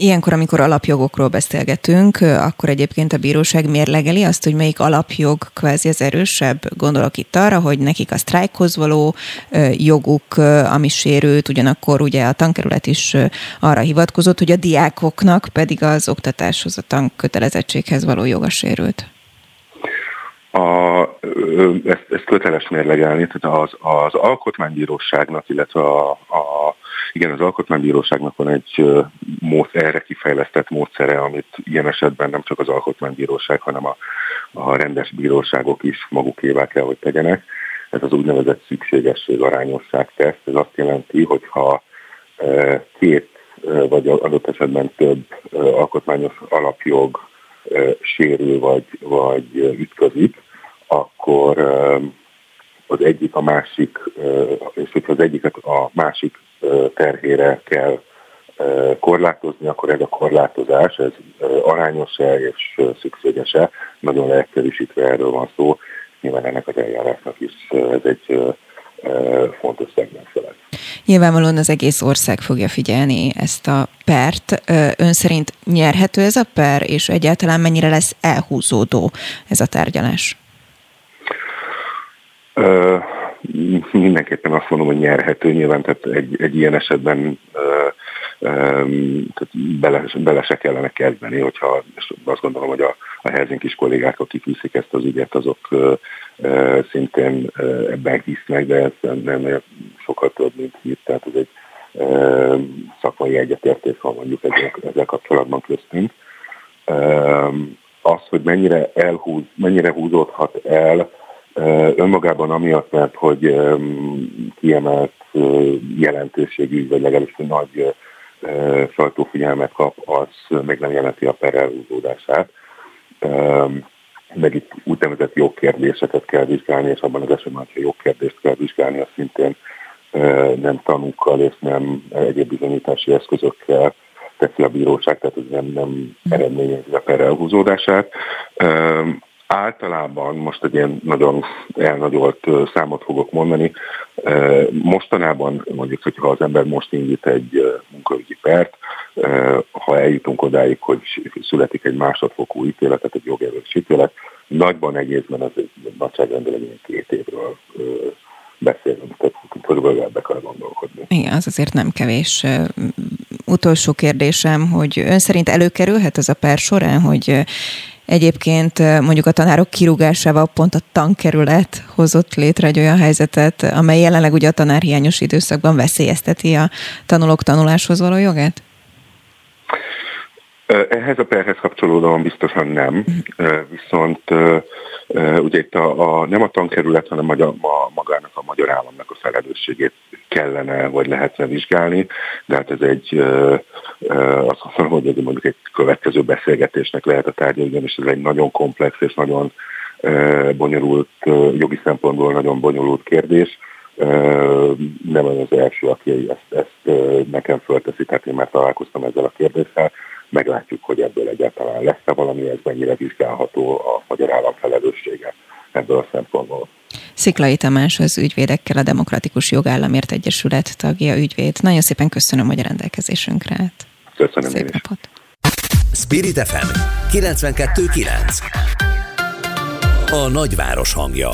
Ilyenkor, amikor alapjogokról beszélgetünk, akkor egyébként a bíróság mérlegeli azt, hogy melyik alapjog kvázi az erősebb. Gondolok itt arra, hogy nekik a sztrájkhoz való joguk, ami sérült, ugyanakkor ugye a tankerület is arra hivatkozott, hogy a diákoknak pedig az oktatáshoz, a tankötelezettséghez való joga sérült. A, ezt, ezt köteles mérlegelni, tehát az, az alkotmánybíróságnak, illetve a, a, igen, az alkotmánybíróságnak van egy mód, erre kifejlesztett módszere, amit ilyen esetben nem csak az alkotmánybíróság, hanem a, a rendes bíróságok is magukévá kell, hogy tegyenek. Ez az úgynevezett szükségesség arányosság teszt. Ez azt jelenti, hogy ha két vagy adott esetben több alkotmányos alapjog sérül vagy, vagy ütközik, akkor az egyik a másik, és hogyha az egyiket a másik terhére kell korlátozni, akkor ez a korlátozás, ez arányos-e és szükséges-e, nagyon leegyszerűsítve erről van szó, nyilván ennek az eljárásnak is ez egy fontos szegmens lesz. Nyilvánvalóan az egész ország fogja figyelni ezt a pert. Ön szerint nyerhető ez a per, és egyáltalán mennyire lesz elhúzódó ez a tárgyalás? Mindenképpen azt mondom, hogy nyerhető. Nyilván tehát egy, egy ilyen esetben tehát bele, bele se kellene kezdeni, hogyha és azt gondolom, hogy a, a Helsinkis kollégák, akik viszik ezt az ügyet, azok szintén ebben hisznek, de ez nem nagyon sokkal több, mint hit, tehát ez egy szakmai egyetértés van mondjuk ezzel, ezzel kapcsolatban köztünk. Az, hogy mennyire elhúz, mennyire húzódhat el, önmagában amiatt, mert hogy kiemelt jelentőségű, vagy legalábbis nagy sajtófigyelmet kap, az még nem jelenti a per elhúzódását meg itt úgynevezett jogkérdéseket kell vizsgálni, és abban az esetben, hogyha jogkérdést kell vizsgálni, az szintén nem tanúkkal és nem egyéb bizonyítási eszközökkel teszi a bíróság, tehát ez nem, nem eredményezi a per elhúzódását. Általában most egy ilyen nagyon elnagyolt számot fogok mondani. Mostanában mondjuk, hogyha az ember most indít egy munkaügyi pert, ha eljutunk odáig, hogy születik egy másodfokú ítélet, tehát egy jogerős ítélet, nagyban egészben az egy nagyságrendben egy két évről beszélünk, tehát körülbelül ebbe kell gondolkodni. Igen, az azért nem kevés. Utolsó kérdésem, hogy ön szerint előkerülhet az a per során, hogy Egyébként mondjuk a tanárok kirúgásával pont a tankerület hozott létre egy olyan helyzetet, amely jelenleg ugye a tanárhiányos időszakban veszélyezteti a tanulók tanuláshoz való jogát? Ehhez a perhez kapcsolódóan biztosan nem, viszont ugye itt a, a, nem a tankerület, hanem a, a, magának a magyar államnak a felelősségét kellene vagy lehetne vizsgálni, de hát ez egy, azt mondom, hogy ez mondjuk egy következő beszélgetésnek lehet a tárgya, ugyanis ez egy nagyon komplex és nagyon bonyolult, jogi szempontból nagyon bonyolult kérdés. Nem az első, aki ezt, ezt nekem fölteszi, tehát én már találkoztam ezzel a kérdéssel, meglátjuk, hogy ebből egyáltalán lesz-e valami, ez mennyire vizsgálható a magyar állam felelőssége ebből a szempontból. Sziklai Tamás az ügyvédekkel a Demokratikus Jogállamért Egyesület tagja ügyvéd. Nagyon szépen köszönöm, hogy a rendelkezésünkre állt. Köszönöm Szép napot. Spirit FM 92.9 A nagyváros hangja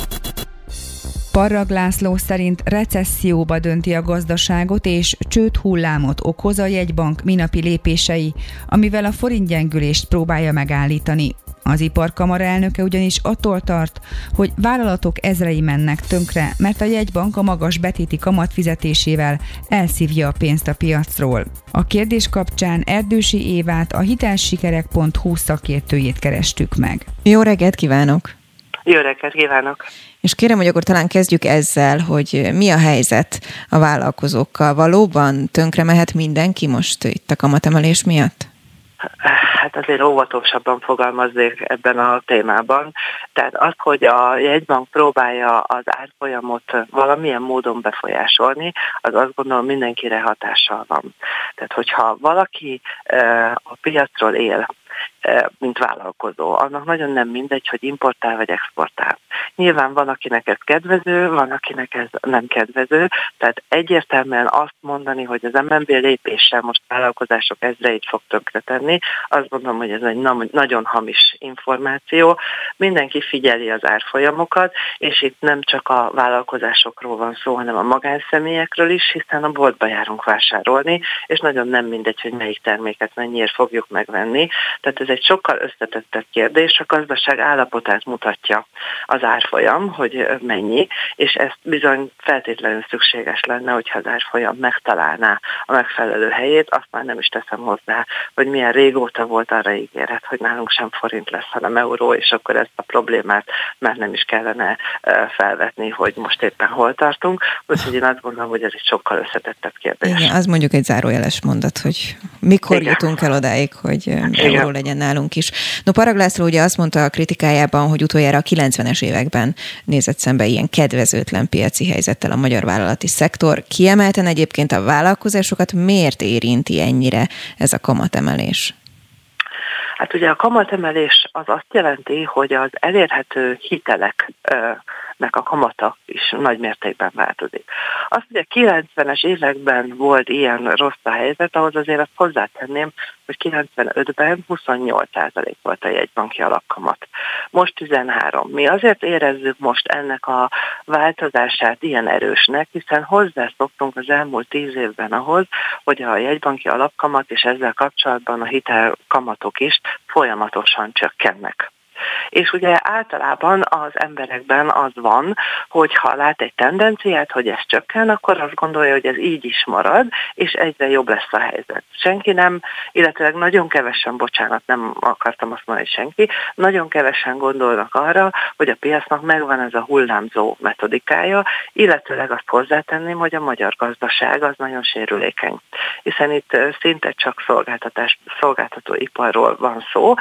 Parrag László szerint recesszióba dönti a gazdaságot és csőd hullámot okoz a jegybank minapi lépései, amivel a forintgyengülést próbálja megállítani. Az iparkamara elnöke ugyanis attól tart, hogy vállalatok ezrei mennek tönkre, mert a jegybank a magas betéti kamat fizetésével elszívja a pénzt a piacról. A kérdés kapcsán Erdősi Évát a hitelsikerek.hu szakértőjét kerestük meg. Jó reggelt kívánok! Jó reggelt kívánok! És kérem, hogy akkor talán kezdjük ezzel, hogy mi a helyzet a vállalkozókkal. Valóban tönkre mehet mindenki most itt a kamatemelés miatt? Hát azért óvatosabban fogalmaznék ebben a témában. Tehát az, hogy a jegybank próbálja az árfolyamot valamilyen módon befolyásolni, az azt gondolom mindenkire hatással van. Tehát hogyha valaki a piacról él, mint vállalkozó. Annak nagyon nem mindegy, hogy importál vagy exportál. Nyilván van, akinek ez kedvező, van, akinek ez nem kedvező, tehát egyértelműen azt mondani, hogy az MNB lépéssel most vállalkozások ezreit fog tönkretenni, azt gondolom, hogy ez egy nagyon hamis információ. Mindenki figyeli az árfolyamokat, és itt nem csak a vállalkozásokról van szó, hanem a magánszemélyekről is, hiszen a boltba járunk vásárolni, és nagyon nem mindegy, hogy melyik terméket mennyiért fogjuk megvenni. Tehát ez egy sokkal összetettebb kérdés, a gazdaság állapotát mutatja az árfolyam, hogy mennyi, és ezt bizony feltétlenül szükséges lenne, hogyha az árfolyam megtalálná a megfelelő helyét, azt már nem is teszem hozzá, hogy milyen régóta volt arra ígéret, hogy nálunk sem forint lesz, hanem euró, és akkor ezt a problémát már nem is kellene felvetni, hogy most éppen hol tartunk. Úgyhogy én azt gondolom, hogy ez egy sokkal összetettebb kérdés. Igen, az mondjuk egy zárójeles mondat, hogy mikor Igen. jutunk el odáig, hogy euró legyen nálunk is. No, Paraglászló ugye azt mondta a kritikájában, hogy utoljára a 90-es években nézett szembe ilyen kedvezőtlen piaci helyzettel a magyar vállalati szektor. Kiemelten egyébként a vállalkozásokat miért érinti ennyire ez a kamatemelés? Hát ugye a kamatemelés az azt jelenti, hogy az elérhető hitelek nek a kamata is nagy mértékben változik. Azt, hogy a 90-es években volt ilyen rossz a helyzet, ahhoz azért azt hozzátenném, hogy 95-ben 28% volt a jegybanki alapkamat. Most 13. Mi azért érezzük most ennek a változását ilyen erősnek, hiszen hozzászoktunk az elmúlt 10 évben ahhoz, hogy a jegybanki alapkamat és ezzel kapcsolatban a hitelkamatok is folyamatosan csökkennek. És ugye általában az emberekben az van, hogy ha lát egy tendenciát, hogy ez csökken, akkor azt gondolja, hogy ez így is marad, és egyre jobb lesz a helyzet. Senki nem, illetve nagyon kevesen, bocsánat, nem akartam azt mondani, senki, nagyon kevesen gondolnak arra, hogy a piacnak megvan ez a hullámzó metodikája, illetőleg azt hozzátenném, hogy a magyar gazdaság az nagyon sérülékeny. Hiszen itt szinte csak szolgáltatás, szolgáltatóiparról van szó.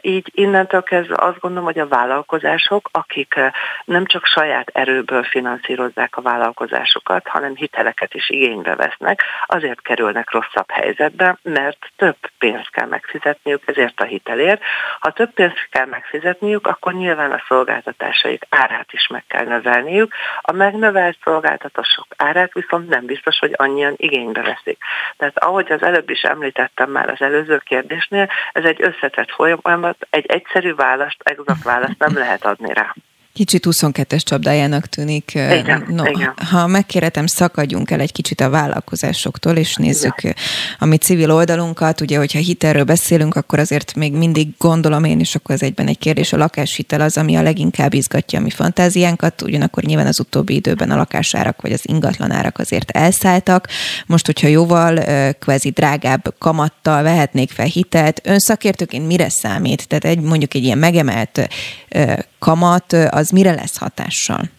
Így innentől kezdve azt gondolom, hogy a vállalkozások, akik nem csak saját erőből finanszírozzák a vállalkozásokat, hanem hiteleket is igénybe vesznek, azért kerülnek rosszabb helyzetbe, mert több pénzt kell megfizetniük ezért a hitelért. Ha több pénzt kell megfizetniük, akkor nyilván a szolgáltatásaik árát is meg kell növelniük. A megnövelt szolgáltatások árát viszont nem biztos, hogy annyian igénybe veszik. Tehát ahogy az előbb is említettem már az előző kérdésnél, ez egy összetett folyamat, egy egyszerű választ, exakt választ nem lehet adni rá. Kicsit 22-es csapdájának tűnik. Igen, no, igen. Ha megkérhetem, szakadjunk el egy kicsit a vállalkozásoktól, és nézzük igen. a mi civil oldalunkat. Ugye, hogyha hitelről beszélünk, akkor azért még mindig gondolom én, és akkor az egyben egy kérdés, a lakáshitel az, ami a leginkább izgatja a mi fantáziánkat, ugyanakkor nyilván az utóbbi időben a lakásárak vagy az ingatlanárak azért elszálltak. Most, hogyha jóval kvázi drágább kamattal vehetnék fel hitelt, ön szakértőként mire számít? Tehát egy, mondjuk egy ilyen megemelt kamat, az mire lesz hatással?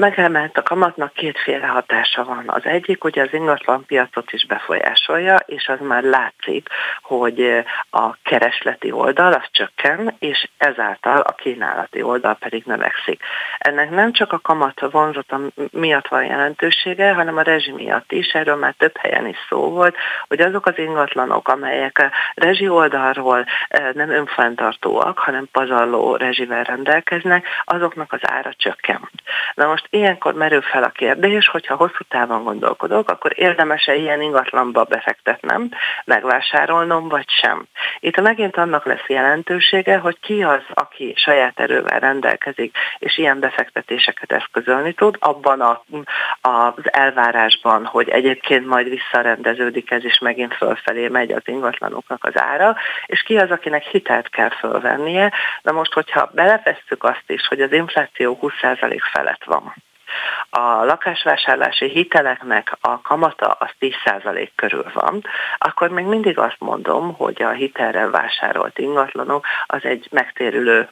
Megemelt a kamatnak kétféle hatása van. Az egyik, hogy az ingatlan piacot is befolyásolja, és az már látszik, hogy a keresleti oldal az csökken, és ezáltal a kínálati oldal pedig növekszik. Ennek nem csak a kamat vonzata miatt van jelentősége, hanem a rezsi miatt is. Erről már több helyen is szó volt, hogy azok az ingatlanok, amelyek rezsi oldalról nem önfenntartóak, hanem pazarló rezsivel rendelkeznek, azoknak az ára csökken. Na most ilyenkor merül fel a kérdés, hogyha hosszú távon gondolkodok, akkor érdemes-e ilyen ingatlanba befektetnem, megvásárolnom, vagy sem. Itt megint annak lesz jelentősége, hogy ki az, aki saját erővel rendelkezik, és ilyen befektetéseket eszközölni tud, abban a, az elvárásban, hogy egyébként majd visszarendeződik ez, és megint fölfelé megy az ingatlanoknak az ára, és ki az, akinek hitelt kell fölvennie. Na most, hogyha belefesszük azt is, hogy az infláció 20% felett van, a lakásvásárlási hiteleknek a kamata az 10% körül van, akkor még mindig azt mondom, hogy a hitelrel vásárolt ingatlanok az egy megtérülő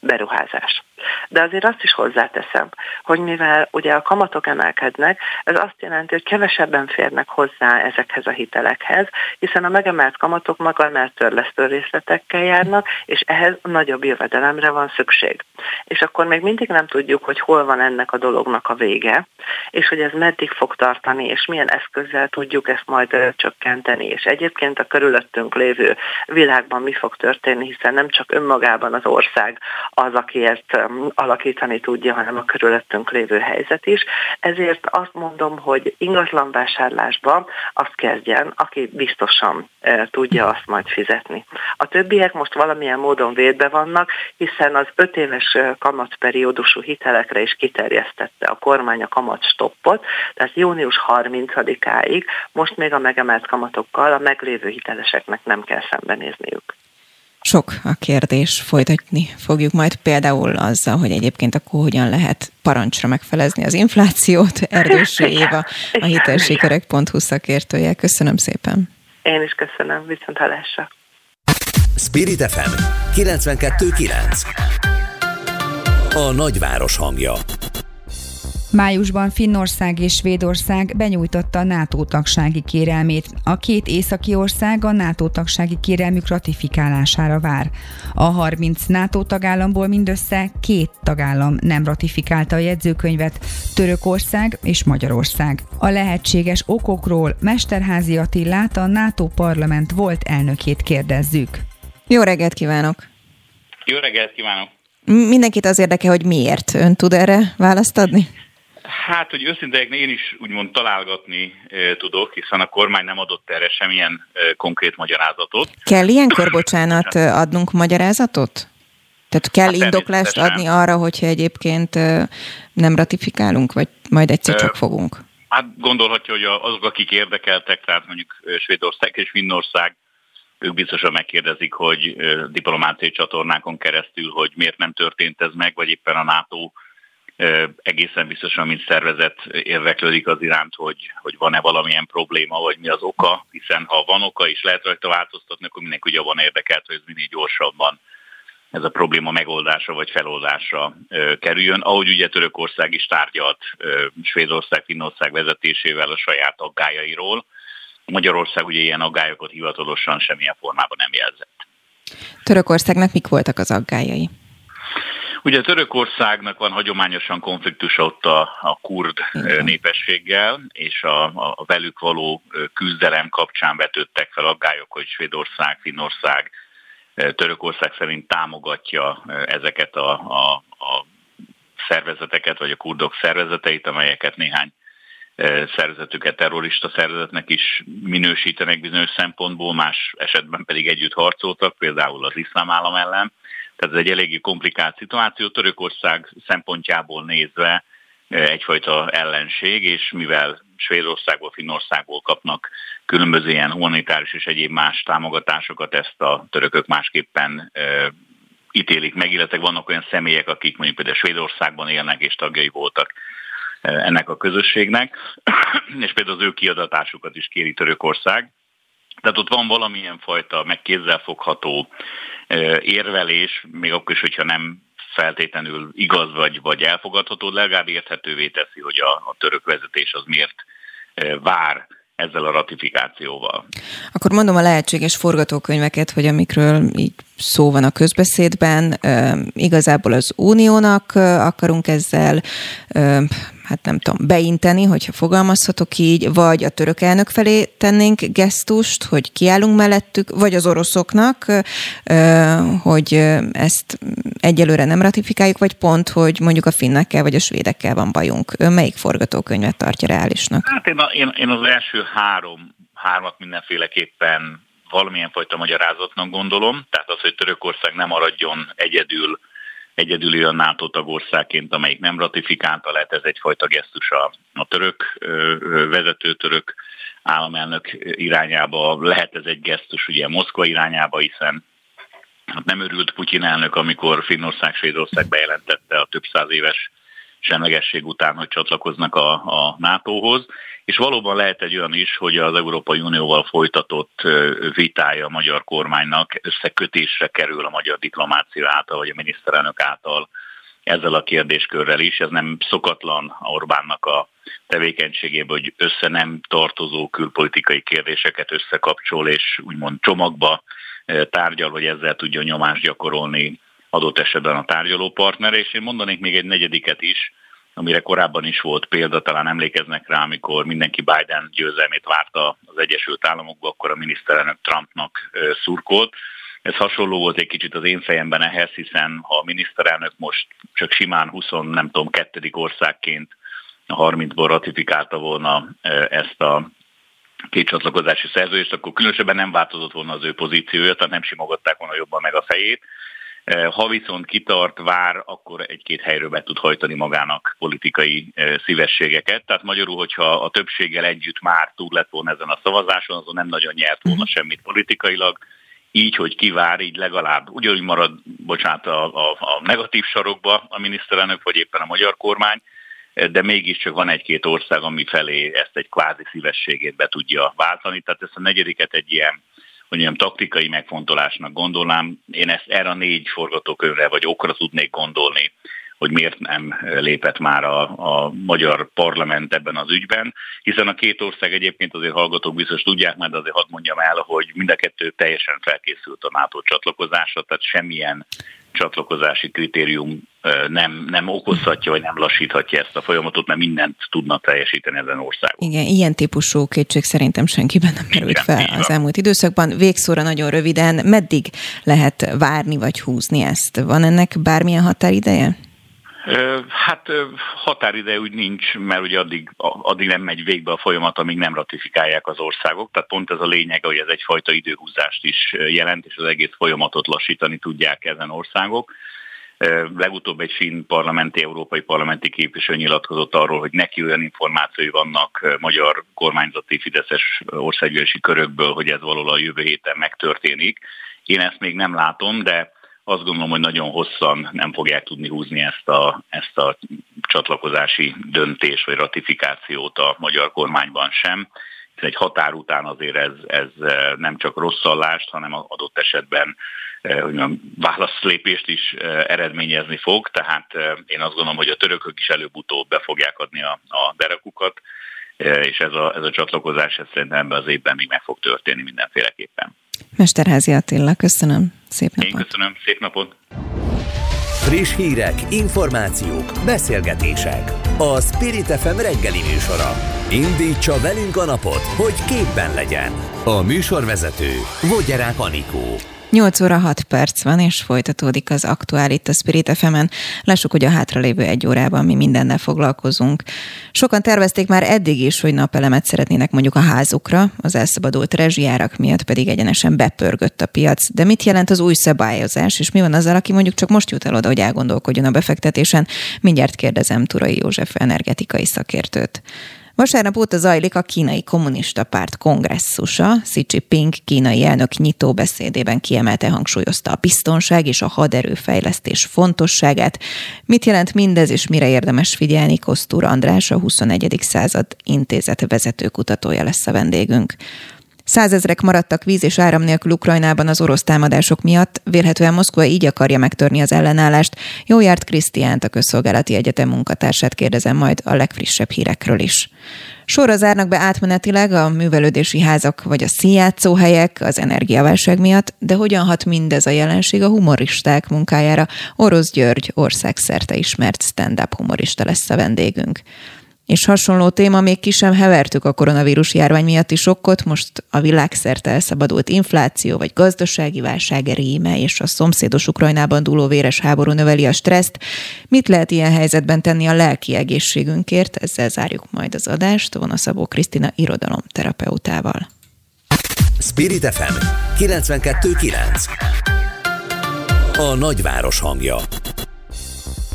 beruházás. De azért azt is hozzáteszem, hogy mivel ugye a kamatok emelkednek, ez azt jelenti, hogy kevesebben férnek hozzá ezekhez a hitelekhez, hiszen a megemelt kamatok maga törlesztő részletekkel járnak, és ehhez nagyobb jövedelemre van szükség. És akkor még mindig nem tudjuk, hogy hol van ennek a dolognak a vége, és hogy ez meddig fog tartani, és milyen eszközzel tudjuk ezt majd csökkenteni. És egyébként a körülöttünk lévő világban mi fog történni, hiszen nem csak önmagában az ország az, aki ezt alakítani tudja, hanem a körülöttünk lévő helyzet is. Ezért azt mondom, hogy ingatlanvásárlásban azt kezdjen, aki biztosan tudja azt majd fizetni. A többiek most valamilyen módon védve vannak, hiszen az öt éves kamatperiódusú hitelekre is kiterjesztette a kormány a kamat stoppot, tehát június 30-áig most még a megemelt kamatokkal a meglévő hiteleseknek nem kell szembenézniük. Sok a kérdés, folytatni fogjuk majd például azzal, hogy egyébként akkor hogyan lehet parancsra megfelezni az inflációt. Erdősi Éva, a hitelsikerek.hu szakértője. Köszönöm szépen. Én is köszönöm, viszont hallásra. Spirit FM 92.9 A nagyváros hangja Májusban Finnország és Svédország benyújtotta a NATO tagsági kérelmét. A két északi ország a NATO tagsági kérelmük ratifikálására vár. A 30 NATO tagállamból mindössze két tagállam nem ratifikálta a jegyzőkönyvet, Törökország és Magyarország. A lehetséges okokról Mesterházi Attillát, a NATO parlament volt elnökét kérdezzük. Jó reggelt kívánok! Jó reggelt kívánok! Mindenkit az érdeke, hogy miért. Ön tud erre választ adni? Hát, hogy őszintén én is úgymond találgatni tudok, hiszen a kormány nem adott erre semmilyen e, konkrét magyarázatot. Kell ilyenkor, bocsánat, adnunk magyarázatot? Tehát kell hát indoklást adni arra, hogyha egyébként nem ratifikálunk, vagy majd egyszer csak fogunk? Hát gondolhatja, hogy azok, akik érdekeltek, tehát mondjuk Svédország és Finnország, ők biztosan megkérdezik, hogy diplomáciai csatornákon keresztül, hogy miért nem történt ez meg, vagy éppen a NATO egészen biztosan, mint szervezet érdeklődik az iránt, hogy, hogy van-e valamilyen probléma, vagy mi az oka, hiszen ha van oka és lehet rajta változtatni, akkor mindenki ugye van érdekelt, hogy ez minél gyorsabban ez a probléma megoldása vagy feloldásra ö, kerüljön, ahogy ugye Törökország is tárgyalt Svédország, Finnország vezetésével a saját aggájairól. Magyarország ugye ilyen aggályokat hivatalosan semmilyen formában nem jelzett. Törökországnak mik voltak az aggályai? Ugye Törökországnak van hagyományosan konfliktus ott a, a kurd Igen. népességgel, és a, a velük való küzdelem kapcsán vetődtek fel aggályok, hogy Svédország, Finnország, Törökország szerint támogatja ezeket a, a, a szervezeteket, vagy a kurdok szervezeteit, amelyeket néhány szervezetüket terrorista szervezetnek is minősítenek bizonyos szempontból, más esetben pedig együtt harcoltak, például az iszlám állam ellen. Tehát ez egy eléggé komplikált szituáció. Törökország szempontjából nézve eh, egyfajta ellenség, és mivel Svédországból, Finnországból kapnak különböző ilyen humanitárius és egyéb más támogatásokat, ezt a törökök másképpen e, ítélik meg, illetve vannak olyan személyek, akik mondjuk például Svédországban élnek és tagjai voltak e, ennek a közösségnek, és például az ő kiadatásukat is kéri Törökország. Tehát ott van valamilyen fajta megkézzelfogható érvelés, még akkor is, hogyha nem feltétlenül igaz vagy, vagy elfogadható, legalább érthetővé teszi, hogy a, a török vezetés az miért vár ezzel a ratifikációval. Akkor mondom a lehetséges forgatókönyveket, hogy amikről így szó van a közbeszédben, igazából az uniónak akarunk ezzel hát nem tudom, beinteni, hogyha fogalmazhatok így, vagy a török elnök felé tennénk gesztust, hogy kiállunk mellettük, vagy az oroszoknak, hogy ezt egyelőre nem ratifikáljuk, vagy pont, hogy mondjuk a finnekkel vagy a svédekkel van bajunk. Melyik forgatókönyvet tartja reálisnak? Hát én, én, én az első három, hármat mindenféleképpen valamilyen fajta magyarázatnak gondolom, tehát az, hogy Törökország nem maradjon egyedül egyedül olyan NATO tagországként, amelyik nem ratifikálta, lehet ez egyfajta gesztus a, a török vezető török államelnök irányába, lehet ez egy gesztus ugye Moszkva irányába, hiszen hát nem örült Putyin elnök, amikor Finnország, Svédország bejelentette a több száz éves semlegesség után, hogy csatlakoznak a, a NATO-hoz, és valóban lehet egy olyan is, hogy az Európai Unióval folytatott vitája a magyar kormánynak összekötésre kerül a magyar diplomácia által, vagy a miniszterelnök által ezzel a kérdéskörrel is. Ez nem szokatlan Orbánnak a tevékenységében, hogy össze nem tartozó külpolitikai kérdéseket összekapcsol, és úgymond csomagba tárgyal, hogy ezzel tudja nyomást gyakorolni adott esetben a tárgyalópartner, és én mondanék még egy negyediket is, amire korábban is volt példa, talán emlékeznek rá, amikor mindenki Biden győzelmét várta az Egyesült Államokba, akkor a miniszterelnök Trumpnak szurkolt. Ez hasonló volt egy kicsit az én fejemben ehhez, hiszen ha a miniszterelnök most csak simán 20, nem tudom, kettedik országként a 30-ból ratifikálta volna ezt a két csatlakozási szerződést, akkor különösebben nem változott volna az ő pozíciója, tehát nem simogatták volna jobban meg a fejét. Ha viszont kitart, vár, akkor egy-két helyről be tud hajtani magának politikai szívességeket. Tehát magyarul, hogyha a többséggel együtt már túl lett volna ezen a szavazáson, azon nem nagyon nyert volna mhm. semmit politikailag. Így, hogy kivár, így legalább ugyanúgy marad, bocsánat, a, a, a negatív sarokba a miniszterelnök, vagy éppen a magyar kormány, de mégiscsak van egy-két ország, ami felé ezt egy kvázi szívességét be tudja váltani. Tehát ezt a negyediket egy ilyen hogy ilyen taktikai megfontolásnak gondolnám. Én ezt erre a négy forgatókönyvre vagy okra tudnék gondolni, hogy miért nem lépett már a, a magyar parlament ebben az ügyben, hiszen a két ország egyébként azért hallgatók biztos tudják, mert azért hadd mondjam el, hogy mind a kettő teljesen felkészült a NATO csatlakozásra, tehát semmilyen csatlakozási kritérium nem, nem okozhatja, vagy nem lassíthatja ezt a folyamatot, mert mindent tudnak teljesíteni ezen országok. Igen, ilyen típusú kétség szerintem senkiben nem merült fel az elmúlt időszakban. Végszóra nagyon röviden, meddig lehet várni vagy húzni ezt? Van ennek bármilyen határideje? Hát határideje úgy nincs, mert ugye addig, addig nem megy végbe a folyamat, amíg nem ratifikálják az országok. Tehát pont ez a lényeg, hogy ez egyfajta időhúzást is jelent, és az egész folyamatot lassítani tudják ezen országok. Legutóbb egy finn parlamenti, európai parlamenti képviselő nyilatkozott arról, hogy neki olyan információi vannak magyar kormányzati fideszes országgyűlési körökből, hogy ez valóban a jövő héten megtörténik. Én ezt még nem látom, de azt gondolom, hogy nagyon hosszan nem fogják tudni húzni ezt a, ezt a csatlakozási döntés vagy ratifikációt a magyar kormányban sem. Hiszen egy határ után azért ez, ez eh, nem csak rosszallást, hanem adott esetben eh, hogy válaszlépést is eh, eredményezni fog, tehát én azt gondolom, hogy a törökök is előbb-utóbb be fogják adni a, a derekukat, és ez a, ez a csatlakozás ez szerintem ebben az évben még meg fog történni mindenféleképpen. Mesterházi Attila, köszönöm. Szép napot. Én köszönöm, szép napot. Friss hírek, információk, beszélgetések. A Spirit FM reggeli műsora. Indítsa velünk a napot, hogy képben legyen. A műsorvezető Vogyerák Anikó. 8 óra 6 perc van, és folytatódik az aktuál itt a Spirit fm -en. Lássuk, hogy a hátralévő egy órában mi mindennel foglalkozunk. Sokan tervezték már eddig is, hogy napelemet szeretnének mondjuk a házukra, az elszabadult rezsijárak miatt pedig egyenesen bepörgött a piac. De mit jelent az új szabályozás, és mi van azzal, aki mondjuk csak most jut el oda, hogy elgondolkodjon a befektetésen? Mindjárt kérdezem Turai József energetikai szakértőt. Vasárnap óta zajlik a kínai kommunista párt kongresszusa. Xi Jinping kínai elnök nyitó beszédében kiemelte hangsúlyozta a biztonság és a haderőfejlesztés fontosságát. Mit jelent mindez, és mire érdemes figyelni? Kosztúr András, a 21. század intézet vezető kutatója lesz a vendégünk. Százezrek maradtak víz és áram nélkül Ukrajnában az orosz támadások miatt, vélhetően Moszkva így akarja megtörni az ellenállást. Jó járt Krisztiánt, a Közszolgálati Egyetem munkatársát kérdezem majd a legfrissebb hírekről is. Sorra zárnak be átmenetileg a művelődési házak vagy a színjátszóhelyek az energiaválság miatt, de hogyan hat mindez a jelenség a humoristák munkájára? Orosz György országszerte ismert stand-up humorista lesz a vendégünk. És hasonló téma, még ki sem hevertük a koronavírus járvány miatti sokkot, most a világszerte elszabadult infláció vagy gazdasági válság ríme és a szomszédos Ukrajnában dúló véres háború növeli a stresszt. Mit lehet ilyen helyzetben tenni a lelki egészségünkért? Ezzel zárjuk majd az adást Vonaszabó Krisztina irodalomterapeutával. Spirit FM 92.9 A nagyváros hangja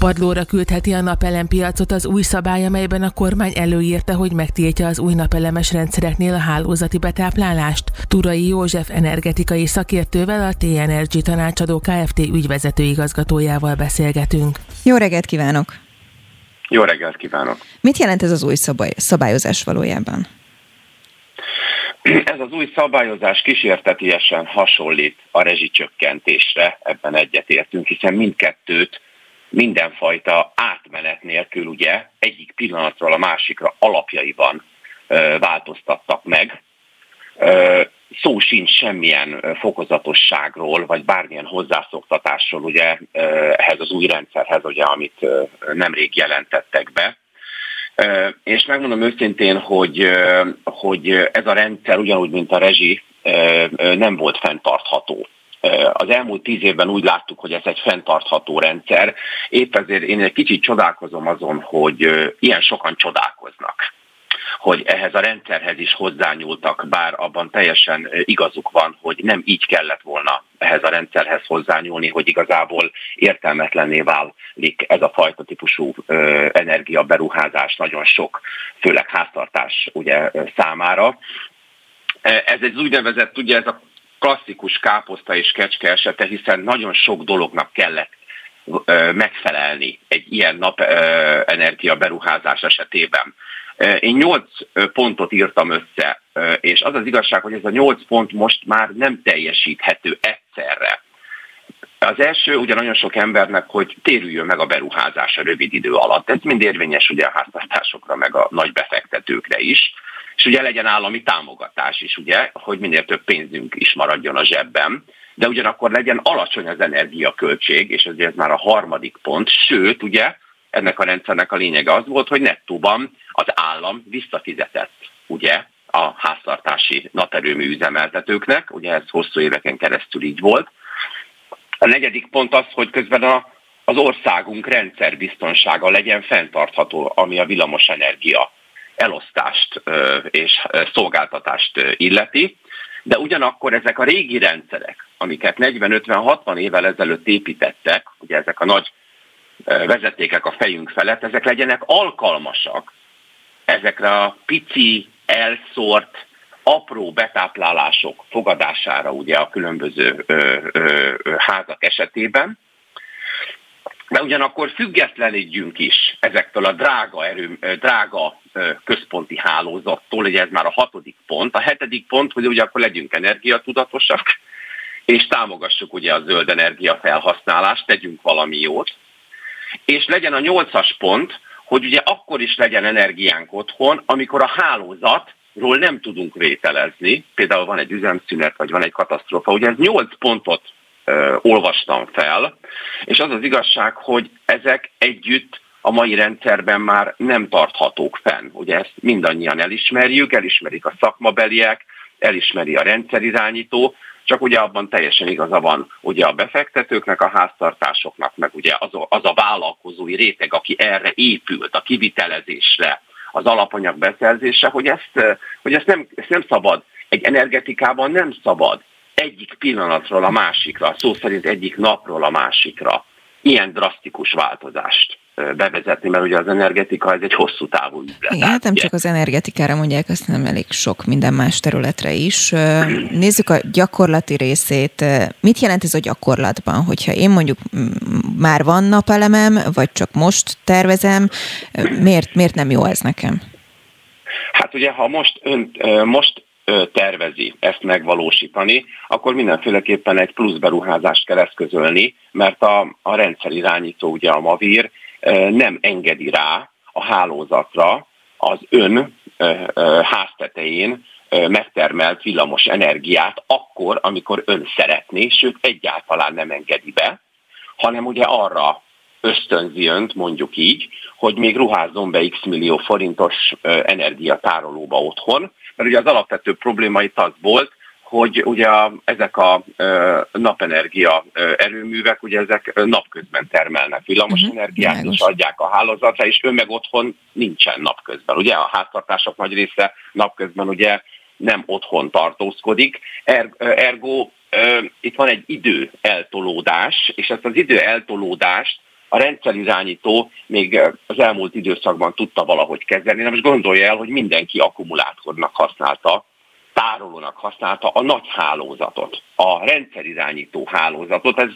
Padlóra küldheti a napelempiacot az új szabály, amelyben a kormány előírta, hogy megtiltja az új napelemes rendszereknél a hálózati betáplálást. Turai József energetikai szakértővel, a T-Energy tanácsadó Kft. ügyvezető igazgatójával beszélgetünk. Jó reggelt kívánok! Jó reggelt kívánok! Mit jelent ez az új szabály, szabályozás valójában? Ez az új szabályozás kísértetiesen hasonlít a rezsicsökkentésre, ebben egyetértünk, hiszen mindkettőt mindenfajta átmenet nélkül ugye egyik pillanatról a másikra alapjaiban változtattak meg. Szó sincs semmilyen fokozatosságról, vagy bármilyen hozzászoktatásról ugye ehhez az új rendszerhez, ugye, amit nemrég jelentettek be. És megmondom őszintén, hogy, hogy ez a rendszer ugyanúgy, mint a rezsi, nem volt fenntartható az elmúlt tíz évben úgy láttuk, hogy ez egy fenntartható rendszer. Épp ezért én egy kicsit csodálkozom azon, hogy ilyen sokan csodálkoznak hogy ehhez a rendszerhez is hozzányúltak, bár abban teljesen igazuk van, hogy nem így kellett volna ehhez a rendszerhez hozzányúlni, hogy igazából értelmetlenné válik ez a fajta típusú energiaberuházás nagyon sok, főleg háztartás ugye, számára. Ez egy úgynevezett, ugye ez a klasszikus káposzta és kecske esete, hiszen nagyon sok dolognak kellett megfelelni egy ilyen napenergia beruházás esetében. Én nyolc pontot írtam össze, és az az igazság, hogy ez a nyolc pont most már nem teljesíthető egyszerre. Az első ugye nagyon sok embernek, hogy térüljön meg a beruházás a rövid idő alatt. Ez mind érvényes ugye a háztartásokra, meg a nagy befektetőkre is. És ugye legyen állami támogatás is, ugye, hogy minél több pénzünk is maradjon a zsebben, de ugyanakkor legyen alacsony az energiaköltség, és ez már a harmadik pont, sőt, ugye, ennek a rendszernek a lényege az volt, hogy nettóban az állam visszafizetett, ugye, a háztartási naperőmű üzemeltetőknek, ugye ez hosszú éveken keresztül így volt. A negyedik pont az, hogy közben a, az országunk rendszerbiztonsága legyen fenntartható, ami a villamosenergia elosztást és szolgáltatást illeti, de ugyanakkor ezek a régi rendszerek, amiket 40-50-60 évvel ezelőtt építettek, ugye ezek a nagy vezetékek a fejünk felett, ezek legyenek alkalmasak ezekre a pici, elszórt, apró betáplálások fogadására ugye a különböző ö, ö, házak esetében, de ugyanakkor függetlenedjünk is ezektől a drága, erő, drága központi hálózattól, ugye ez már a hatodik pont. A hetedik pont, hogy ugye akkor legyünk energiatudatosak, és támogassuk ugye a zöld energia felhasználást, tegyünk valami jót. És legyen a nyolcas pont, hogy ugye akkor is legyen energiánk otthon, amikor a hálózatról nem tudunk vételezni, például van egy üzemszünet, vagy van egy katasztrófa. Ugye ez nyolc pontot olvastam fel, és az az igazság, hogy ezek együtt a mai rendszerben már nem tarthatók fenn. Ugye ezt mindannyian elismerjük, elismerik a szakmabeliek, elismeri a rendszerirányító, csak ugye abban teljesen igaza van ugye a befektetőknek, a háztartásoknak, meg ugye az a, az a vállalkozói réteg, aki erre épült, a kivitelezésre, az alapanyag beszerzésre, hogy ezt, hogy ezt, nem, ezt nem szabad, egy energetikában nem szabad egyik pillanatról a másikra, szó szerint egyik napról a másikra ilyen drasztikus változást bevezetni, mert ugye az energetika ez egy hosszú távú ügylet. Igen, hát nem csak az energetikára mondják, azt nem elég sok minden más területre is. Nézzük a gyakorlati részét. Mit jelent ez a gyakorlatban, hogyha én mondjuk már van napelemem, vagy csak most tervezem, miért, miért nem jó ez nekem? Hát ugye, ha most, ön, most tervezi ezt megvalósítani, akkor mindenféleképpen egy plusz beruházást kell eszközölni, mert a, a rendszerirányító, ugye a MAVIR nem engedi rá a hálózatra az ön háztetején megtermelt villamos energiát akkor, amikor ön szeretné, sőt egyáltalán nem engedi be, hanem ugye arra ösztönzi önt, mondjuk így, hogy még ruházzon be x millió forintos energiatárolóba otthon, mert ugye az alapvető probléma itt az volt, hogy ugye a, ezek a napenergia erőművek, ugye ezek napközben termelnek villamos uh-huh, energiát, és adják a hálózatra, és ő meg otthon nincsen napközben. Ugye a háztartások nagy része napközben ugye nem otthon tartózkodik, er, ergo itt van egy idő eltolódás, és ezt az idő eltolódást a rendszerirányító még az elmúlt időszakban tudta valahogy kezelni. Na most gondolja el, hogy mindenki akkumulátornak használta tárolónak használta a nagy hálózatot, a rendszerirányító hálózatot. Ez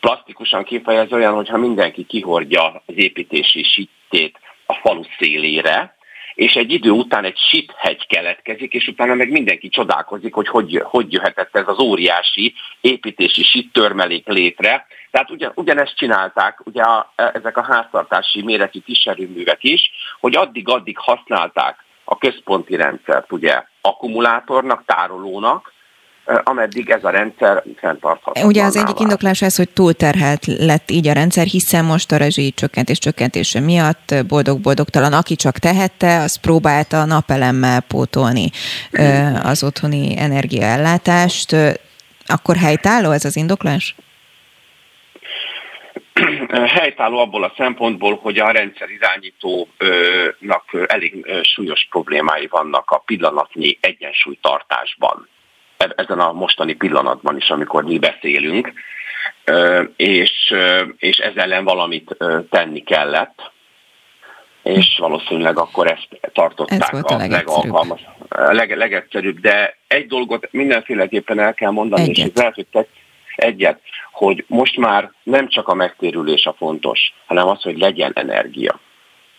plastikusan kifejez olyan, hogyha mindenki kihordja az építési sittét a falu szélére, és egy idő után egy hegy keletkezik, és utána meg mindenki csodálkozik, hogy hogy, hogy jöhetett ez az óriási építési sit törmelék létre. Tehát ugyan, ugyanezt csinálták ugye a, ezek a háztartási méretű kiserőművek is, hogy addig-addig használták a központi rendszert ugye akkumulátornak, tárolónak, ameddig ez a rendszer fenntartható. Ugye az egyik indoklás ez, hogy túlterhelt lett így a rendszer, hiszen most a rezsi csökkentés csökkentése miatt boldog-boldogtalan, aki csak tehette, az próbálta a napelemmel pótolni az otthoni energiaellátást. Akkor helytálló ez az indoklás? helytálló abból a szempontból, hogy a rendszer irányítónak elég súlyos problémái vannak a pillanatnyi egyensúlytartásban. E-, ezen a mostani pillanatban is, amikor mi beszélünk, és, és ezzel ellen valamit tenni kellett, és valószínűleg akkor ezt tartották Ez a, a legalkalmas, leg, legegyszerűbb. De egy dolgot mindenféleképpen el kell mondani, egyet. és ez lehet, hogy egyet, hogy most már nem csak a megtérülés a fontos, hanem az, hogy legyen energia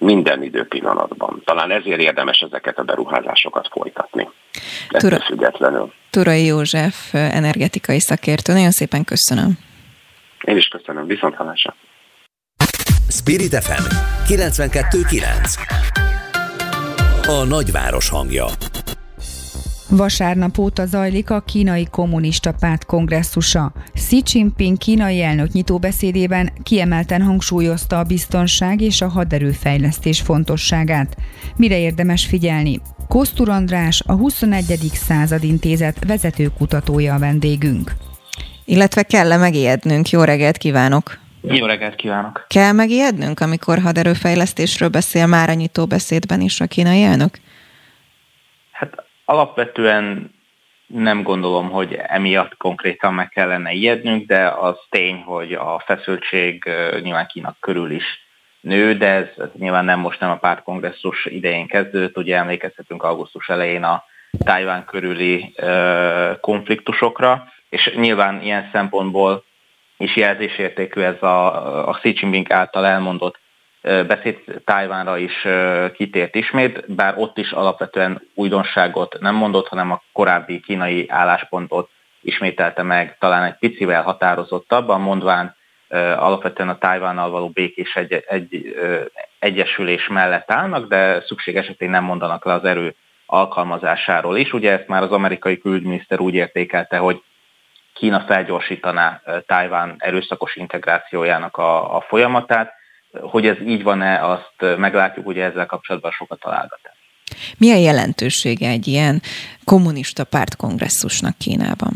minden időpillanatban. Talán ezért érdemes ezeket a beruházásokat folytatni. Tura, függetlenül. Turai József, energetikai szakértő, nagyon szépen köszönöm. Én is köszönöm, viszont hallásra. Spirit FM 92.9 A nagyváros hangja Vasárnap óta zajlik a kínai kommunista párt kongresszusa. Xi Jinping kínai elnök nyitóbeszédében kiemelten hangsúlyozta a biztonság és a haderőfejlesztés fontosságát. Mire érdemes figyelni? Kosztur András, a 21. század intézet vezetőkutatója a vendégünk. Illetve kell-e megijednünk? Jó reggelt kívánok! Jó reggelt kívánok! Kell megijednünk, amikor haderőfejlesztésről beszél már a nyitó beszédben is a kínai elnök? Alapvetően nem gondolom, hogy emiatt konkrétan meg kellene ijednünk, de az tény, hogy a feszültség nyilván Kína körül is nő, de ez, nyilván nem most nem a pártkongresszus idején kezdődött, ugye emlékezhetünk augusztus elején a Tájván körüli konfliktusokra, és nyilván ilyen szempontból is jelzésértékű ez a, a Xi Jinping által elmondott beszéd Tájvánra is kitért ismét, bár ott is alapvetően újdonságot nem mondott, hanem a korábbi kínai álláspontot ismételte meg, talán egy picivel határozottabban, mondván alapvetően a Tájvánnal való békés egy, egy, egyesülés mellett állnak, de szükség esetén nem mondanak le az erő alkalmazásáról is. Ugye ezt már az amerikai külügyminiszter úgy értékelte, hogy Kína felgyorsítaná Tájván erőszakos integrációjának a, a folyamatát. Hogy ez így van-e, azt meglátjuk, ugye ezzel kapcsolatban sokat találgatás. Milyen jelentősége egy ilyen kommunista pártkongresszusnak Kínában?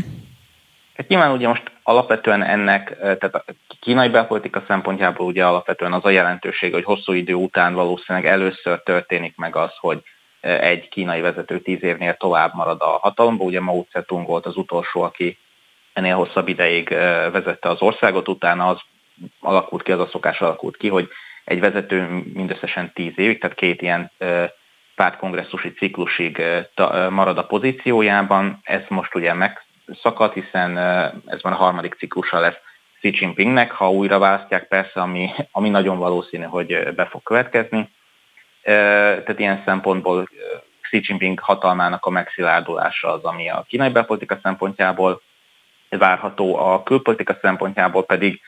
Hát nyilván ugye most alapvetően ennek, tehát a kínai belpolitika szempontjából ugye alapvetően az a jelentőség, hogy hosszú idő után valószínűleg először történik meg az, hogy egy kínai vezető tíz évnél tovább marad a hatalomban. Ugye Mao Zedong volt az utolsó, aki ennél hosszabb ideig vezette az országot, utána az alakult ki, az a szokás alakult ki, hogy egy vezető mindösszesen tíz évig, tehát két ilyen pártkongresszusi ciklusig marad a pozíciójában. Ez most ugye megszakad, hiszen ez már a harmadik ciklusa lesz Xi Jinpingnek, ha újra választják persze, ami, ami nagyon valószínű, hogy be fog következni. Tehát ilyen szempontból Xi Jinping hatalmának a megszilárdulása az, ami a kínai belpolitika szempontjából várható, a külpolitika szempontjából pedig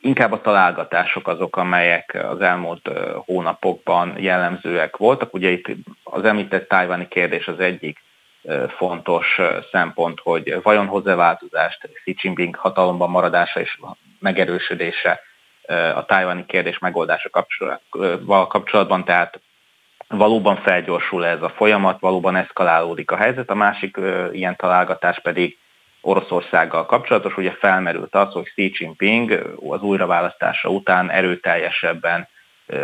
inkább a találgatások azok, amelyek az elmúlt hónapokban jellemzőek voltak. Ugye itt az említett tájváni kérdés az egyik fontos szempont, hogy vajon hoz-e változást Xi Jinping hatalomban maradása és megerősödése a tájváni kérdés megoldása kapcsolatban, tehát valóban felgyorsul ez a folyamat, valóban eszkalálódik a helyzet. A másik ilyen találgatás pedig Oroszországgal kapcsolatos, ugye felmerült az, hogy Xi Jinping az újraválasztása után erőteljesebben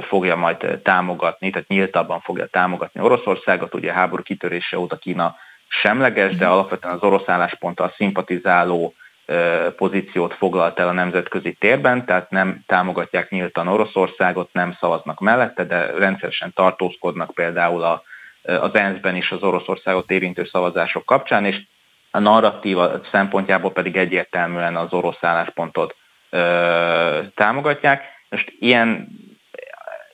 fogja majd támogatni, tehát nyíltabban fogja támogatni Oroszországot, ugye a háború kitörése óta Kína semleges, de alapvetően az orosz állásponttal szimpatizáló pozíciót foglalt el a nemzetközi térben, tehát nem támogatják nyíltan Oroszországot, nem szavaznak mellette, de rendszeresen tartózkodnak például a, az ENSZ-ben is az Oroszországot érintő szavazások kapcsán, és a narratíva szempontjából pedig egyértelműen az orosz álláspontot ö, támogatják. Most ilyen,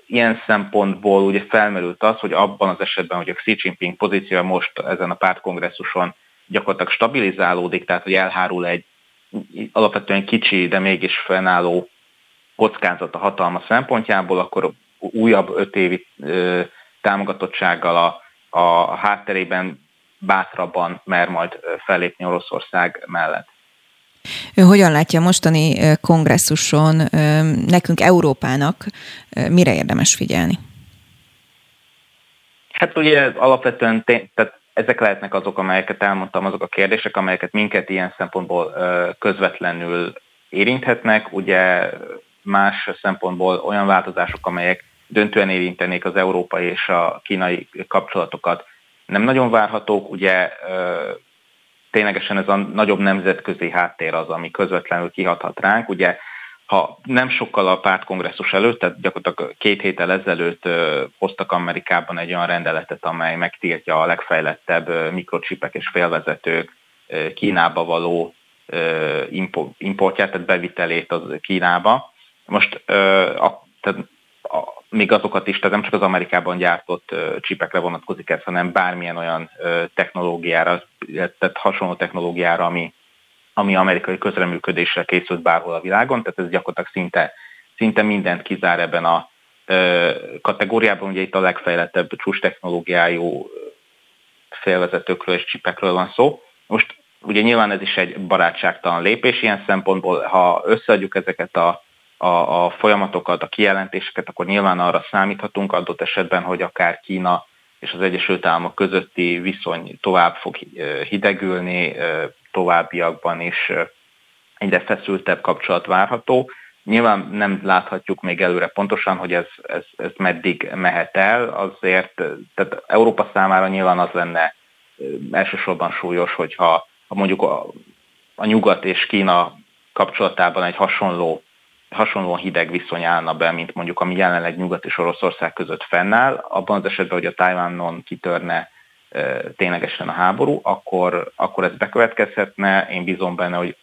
ilyen szempontból ugye felmerült az, hogy abban az esetben, hogy a Xi Jinping pozíciója most ezen a pártkongresszuson gyakorlatilag stabilizálódik, tehát hogy elhárul egy alapvetően kicsi, de mégis fennálló kockázat a hatalma szempontjából, akkor újabb öt évi ö, támogatottsággal a, a hátterében bátrabban mer majd fellépni Oroszország mellett. Ő hogyan látja mostani kongresszuson nekünk Európának, mire érdemes figyelni? Hát ugye alapvetően tehát ezek lehetnek azok, amelyeket elmondtam, azok a kérdések, amelyeket minket ilyen szempontból közvetlenül érinthetnek. Ugye más szempontból olyan változások, amelyek döntően érintenék az európai és a kínai kapcsolatokat, nem nagyon várhatók. Ugye ténylegesen ez a nagyobb nemzetközi háttér az, ami közvetlenül kihathat ránk. Ugye ha nem sokkal a pártkongresszus előtt, tehát gyakorlatilag két héttel ezelőtt hoztak Amerikában egy olyan rendeletet, amely megtiltja a legfejlettebb mikrocsipek és félvezetők Kínába való importját, tehát bevitelét az Kínába. Most a, tehát még azokat is, tehát nem csak az Amerikában gyártott csipekre vonatkozik ez, hanem bármilyen olyan technológiára, tehát hasonló technológiára, ami ami amerikai közreműködésre készült bárhol a világon, tehát ez gyakorlatilag szinte, szinte mindent kizár ebben a kategóriában. Ugye itt a legfejlettebb csúcs technológiájú félvezetőkről és csipekről van szó. Most ugye nyilván ez is egy barátságtalan lépés ilyen szempontból, ha összeadjuk ezeket a, a, a folyamatokat, a kijelentéseket, akkor nyilván arra számíthatunk adott esetben, hogy akár Kína és az Egyesült Államok közötti viszony tovább fog hidegülni, továbbiakban is egyre feszültebb kapcsolat várható. Nyilván nem láthatjuk még előre pontosan, hogy ez, ez, ez meddig mehet el, azért tehát Európa számára nyilván az lenne elsősorban súlyos, hogyha ha mondjuk a, a nyugat és Kína kapcsolatában egy hasonló, hasonlóan hideg viszony állna be, mint mondjuk ami jelenleg Nyugat és Oroszország között fennáll, abban az esetben, hogy a Tajvánon kitörne ténylegesen a háború, akkor, akkor ez bekövetkezhetne. Én bízom benne, hogy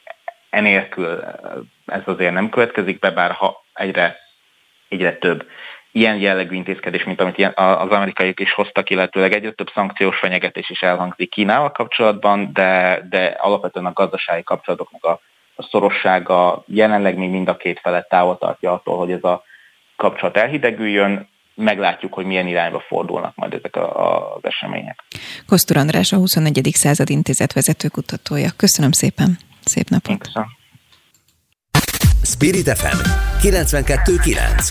enélkül ez azért nem következik be, bár ha egyre, egyre több ilyen jellegű intézkedés, mint amit az amerikaiak is hoztak, illetőleg egyre több szankciós fenyegetés is elhangzik Kínával kapcsolatban, de, de alapvetően a gazdasági kapcsolatoknak a, szorossága jelenleg még mind a két felet távol tartja attól, hogy ez a kapcsolat elhidegüljön meglátjuk, hogy milyen irányba fordulnak majd ezek a, az események. Kosztur András, a 21. század intézet vezetőkutatója. Köszönöm szépen, szép napot! Köszönöm. Spirit FM 92.9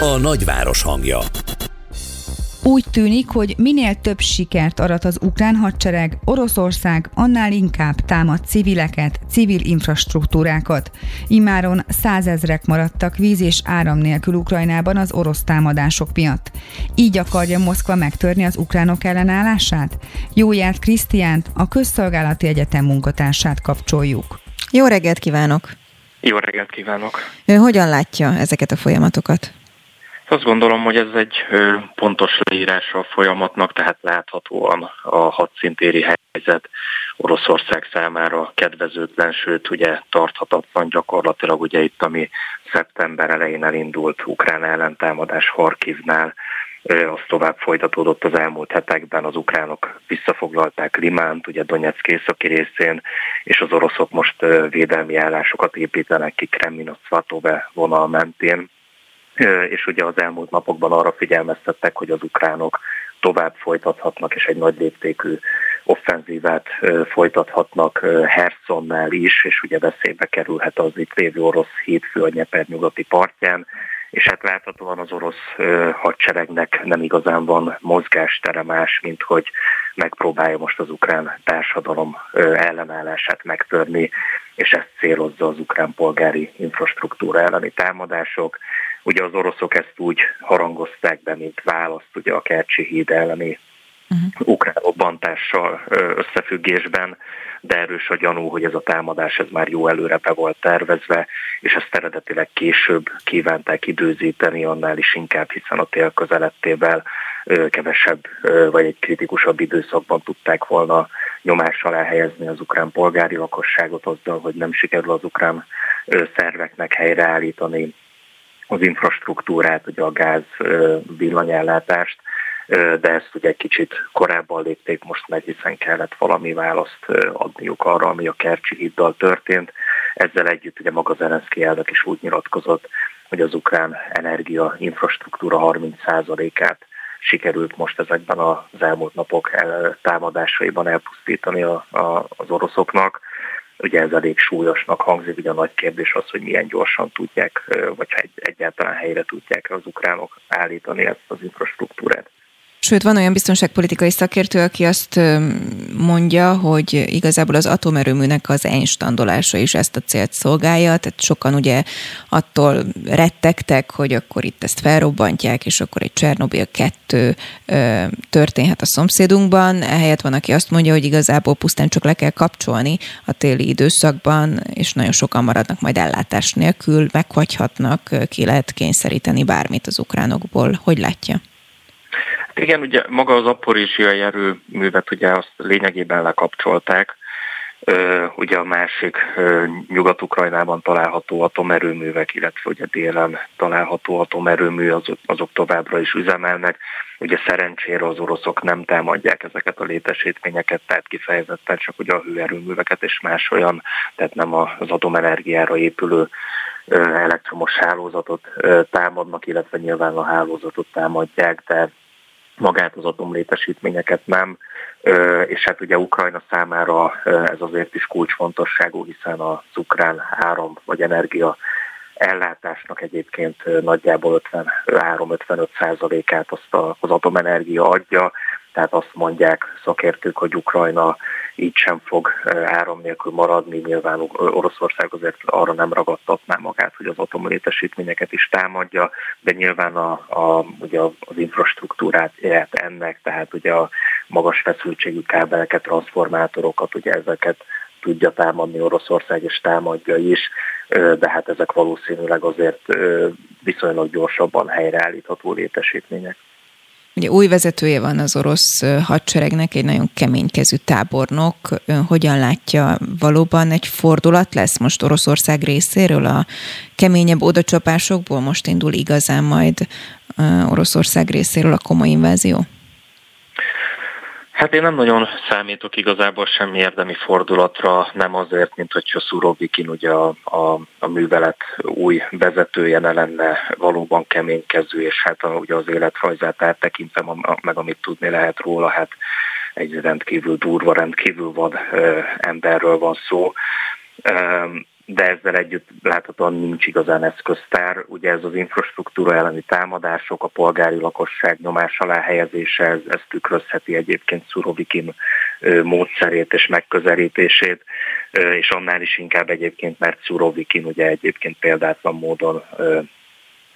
A nagyváros hangja úgy tűnik, hogy minél több sikert arat az ukrán hadsereg, Oroszország annál inkább támad civileket, civil infrastruktúrákat. Imáron százezrek maradtak víz és áram nélkül Ukrajnában az orosz támadások miatt. Így akarja Moszkva megtörni az ukránok ellenállását? Jóját Krisztiánt, a Közszolgálati Egyetem munkatársát kapcsoljuk. Jó reggelt kívánok! Jó reggelt kívánok! Ő hogyan látja ezeket a folyamatokat? Azt gondolom, hogy ez egy pontos leírása a folyamatnak, tehát láthatóan a hadszintéri helyzet Oroszország számára kedvezőtlen, sőt ugye tarthatatlan gyakorlatilag ugye itt, ami szeptember elején elindult ukrán ellentámadás Harkivnál, az tovább folytatódott az elmúlt hetekben, az ukránok visszafoglalták Limánt, ugye Donetsk északi részén, és az oroszok most védelmi állásokat építenek ki Kremlin-Szvatove vonal mentén, és ugye az elmúlt napokban arra figyelmeztettek, hogy az ukránok tovább folytathatnak, és egy nagy léptékű offenzívát folytathatnak Hersonnál is, és ugye veszélybe kerülhet az itt lévő orosz hétfő a Nyeper nyugati partján, és hát láthatóan az orosz hadseregnek nem igazán van mozgástere más, mint hogy megpróbálja most az ukrán társadalom ellenállását megtörni, és ezt célozza az ukrán polgári infrastruktúra elleni támadások. Ugye az oroszok ezt úgy harangozták be, mint választ ugye a Kercsi híd elleni uh-huh. ukrán robbantással összefüggésben, de erős a gyanú, hogy ez a támadás ez már jó előre be volt tervezve, és ezt eredetileg később kívánták időzíteni, annál is inkább, hiszen a tél közelettével kevesebb vagy egy kritikusabb időszakban tudták volna nyomás alá helyezni az ukrán polgári lakosságot azzal, hogy nem sikerül az ukrán szerveknek helyreállítani az infrastruktúrát, ugye a gáz villanyellátást, de ezt ugye egy kicsit korábban lépték most meg, hiszen kellett valami választ adniuk arra, ami a Kercsi hiddal történt. Ezzel együtt ugye maga Zelenszky elnök is úgy nyilatkozott, hogy az ukrán energia infrastruktúra 30%-át sikerült most ezekben az elmúlt napok támadásaiban elpusztítani az oroszoknak. Ugye ez elég súlyosnak hangzik, ugye a nagy kérdés az, hogy milyen gyorsan tudják, vagy egyáltalán helyre tudják az ukránok állítani ezt az infrastruktúrát. Sőt, van olyan biztonságpolitikai szakértő, aki azt mondja, hogy igazából az atomerőműnek az einstandolása is ezt a célt szolgálja, tehát sokan ugye attól rettegtek, hogy akkor itt ezt felrobbantják, és akkor egy Csernobil 2 történhet a szomszédunkban. Ehelyett van, aki azt mondja, hogy igazából pusztán csak le kell kapcsolni a téli időszakban, és nagyon sokan maradnak majd ellátás nélkül, meghagyhatnak, ki lehet kényszeríteni bármit az ukránokból. Hogy látja? Igen, ugye maga az aporíziai erőművet ugye azt lényegében lekapcsolták, ugye a másik Nyugat-Ukrajnában található atomerőművek, illetve ugye délen található atomerőmű, azok, azok továbbra is üzemelnek. Ugye szerencsére az oroszok nem támadják ezeket a létesítményeket, tehát kifejezetten csak ugye a hőerőműveket és más olyan, tehát nem az atomenergiára épülő elektromos hálózatot támadnak, illetve nyilván a hálózatot támadják, de magát az atomlétesítményeket nem, és hát ugye Ukrajna számára ez azért is kulcsfontosságú, hiszen a ukrán áram vagy energia ellátásnak egyébként nagyjából 53-55 százalékát azt az atomenergia adja, tehát azt mondják szakértők, hogy Ukrajna így sem fog áram nélkül maradni. Nyilván Oroszország azért arra nem ragadtatná magát, hogy az atomlétesítményeket is támadja, de nyilván a, a, ugye az infrastruktúrát ennek, tehát ugye a magas feszültségű kábeleket, transformátorokat, ugye ezeket tudja támadni Oroszország, és támadja is, de hát ezek valószínűleg azért viszonylag gyorsabban helyreállítható létesítmények. Ugye új vezetője van az orosz hadseregnek, egy nagyon keménykezű tábornok. Ön hogyan látja, valóban egy fordulat lesz most Oroszország részéről a keményebb odacsapásokból? Most indul igazán majd Oroszország részéről a komoly invázió? Hát én nem nagyon számítok igazából semmi érdemi fordulatra, nem azért, mint hogyha Szurovikin ugye a, a, a művelet új vezetője ne lenne valóban keménykező, és hát a, ugye az életrajzát áttekintem, a, meg amit tudni lehet róla, hát egy rendkívül durva, rendkívül vad ö, emberről van szó de ezzel együtt láthatóan nincs igazán eszköztár. Ugye ez az infrastruktúra elleni támadások, a polgári lakosság nyomás alá helyezése, ez, ez tükrözheti egyébként Szurovikin módszerét és megközelítését, és annál is inkább egyébként, mert Szurovikin ugye egyébként példátlan módon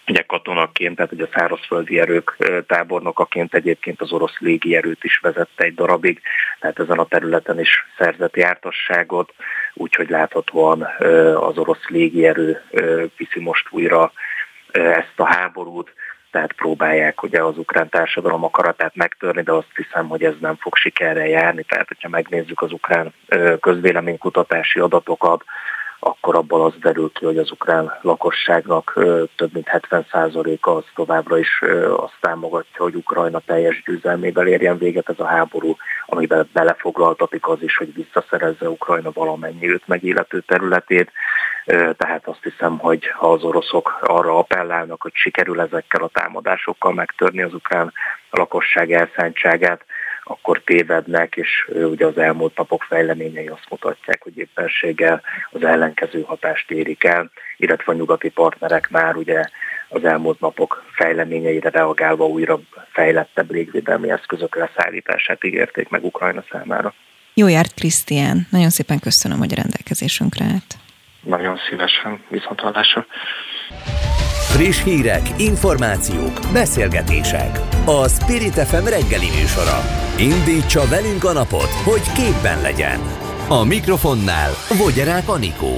ugye katonaként, tehát ugye a szárazföldi erők tábornokaként egyébként az orosz légierőt is vezette egy darabig, tehát ezen a területen is szerzett jártasságot, úgyhogy láthatóan az orosz légierő viszi most újra ezt a háborút, tehát próbálják ugye az ukrán társadalom akaratát megtörni, de azt hiszem, hogy ez nem fog sikerrel járni. Tehát, hogyha megnézzük az ukrán közvéleménykutatási adatokat, akkor abból az derül ki, hogy az ukrán lakosságnak több mint 70%-a az továbbra is azt támogatja, hogy Ukrajna teljes győzelmével érjen véget ez a háború, amiben belefoglaltatik az is, hogy visszaszerezze Ukrajna valamennyi őt megillető területét. Tehát azt hiszem, hogy ha az oroszok arra appellálnak, hogy sikerül ezekkel a támadásokkal megtörni az ukrán lakosság elszántságát, akkor tévednek, és ugye az elmúlt napok fejleményei azt mutatják, hogy éppenséggel az ellenkező hatást érik el, illetve a nyugati partnerek már ugye az elmúlt napok fejleményeire reagálva újra fejlettebb légvédelmi eszközök leszállítását ígérték meg Ukrajna számára. Jó járt, Krisztián. Nagyon szépen köszönöm, hogy a rendelkezésünkre állt. Nagyon szívesen, viszont hallásra. Friss hírek, információk, beszélgetések. A Spirit FM reggeli műsora. Indítsa velünk a napot, hogy képben legyen. A mikrofonnál Vogyerák Anikó.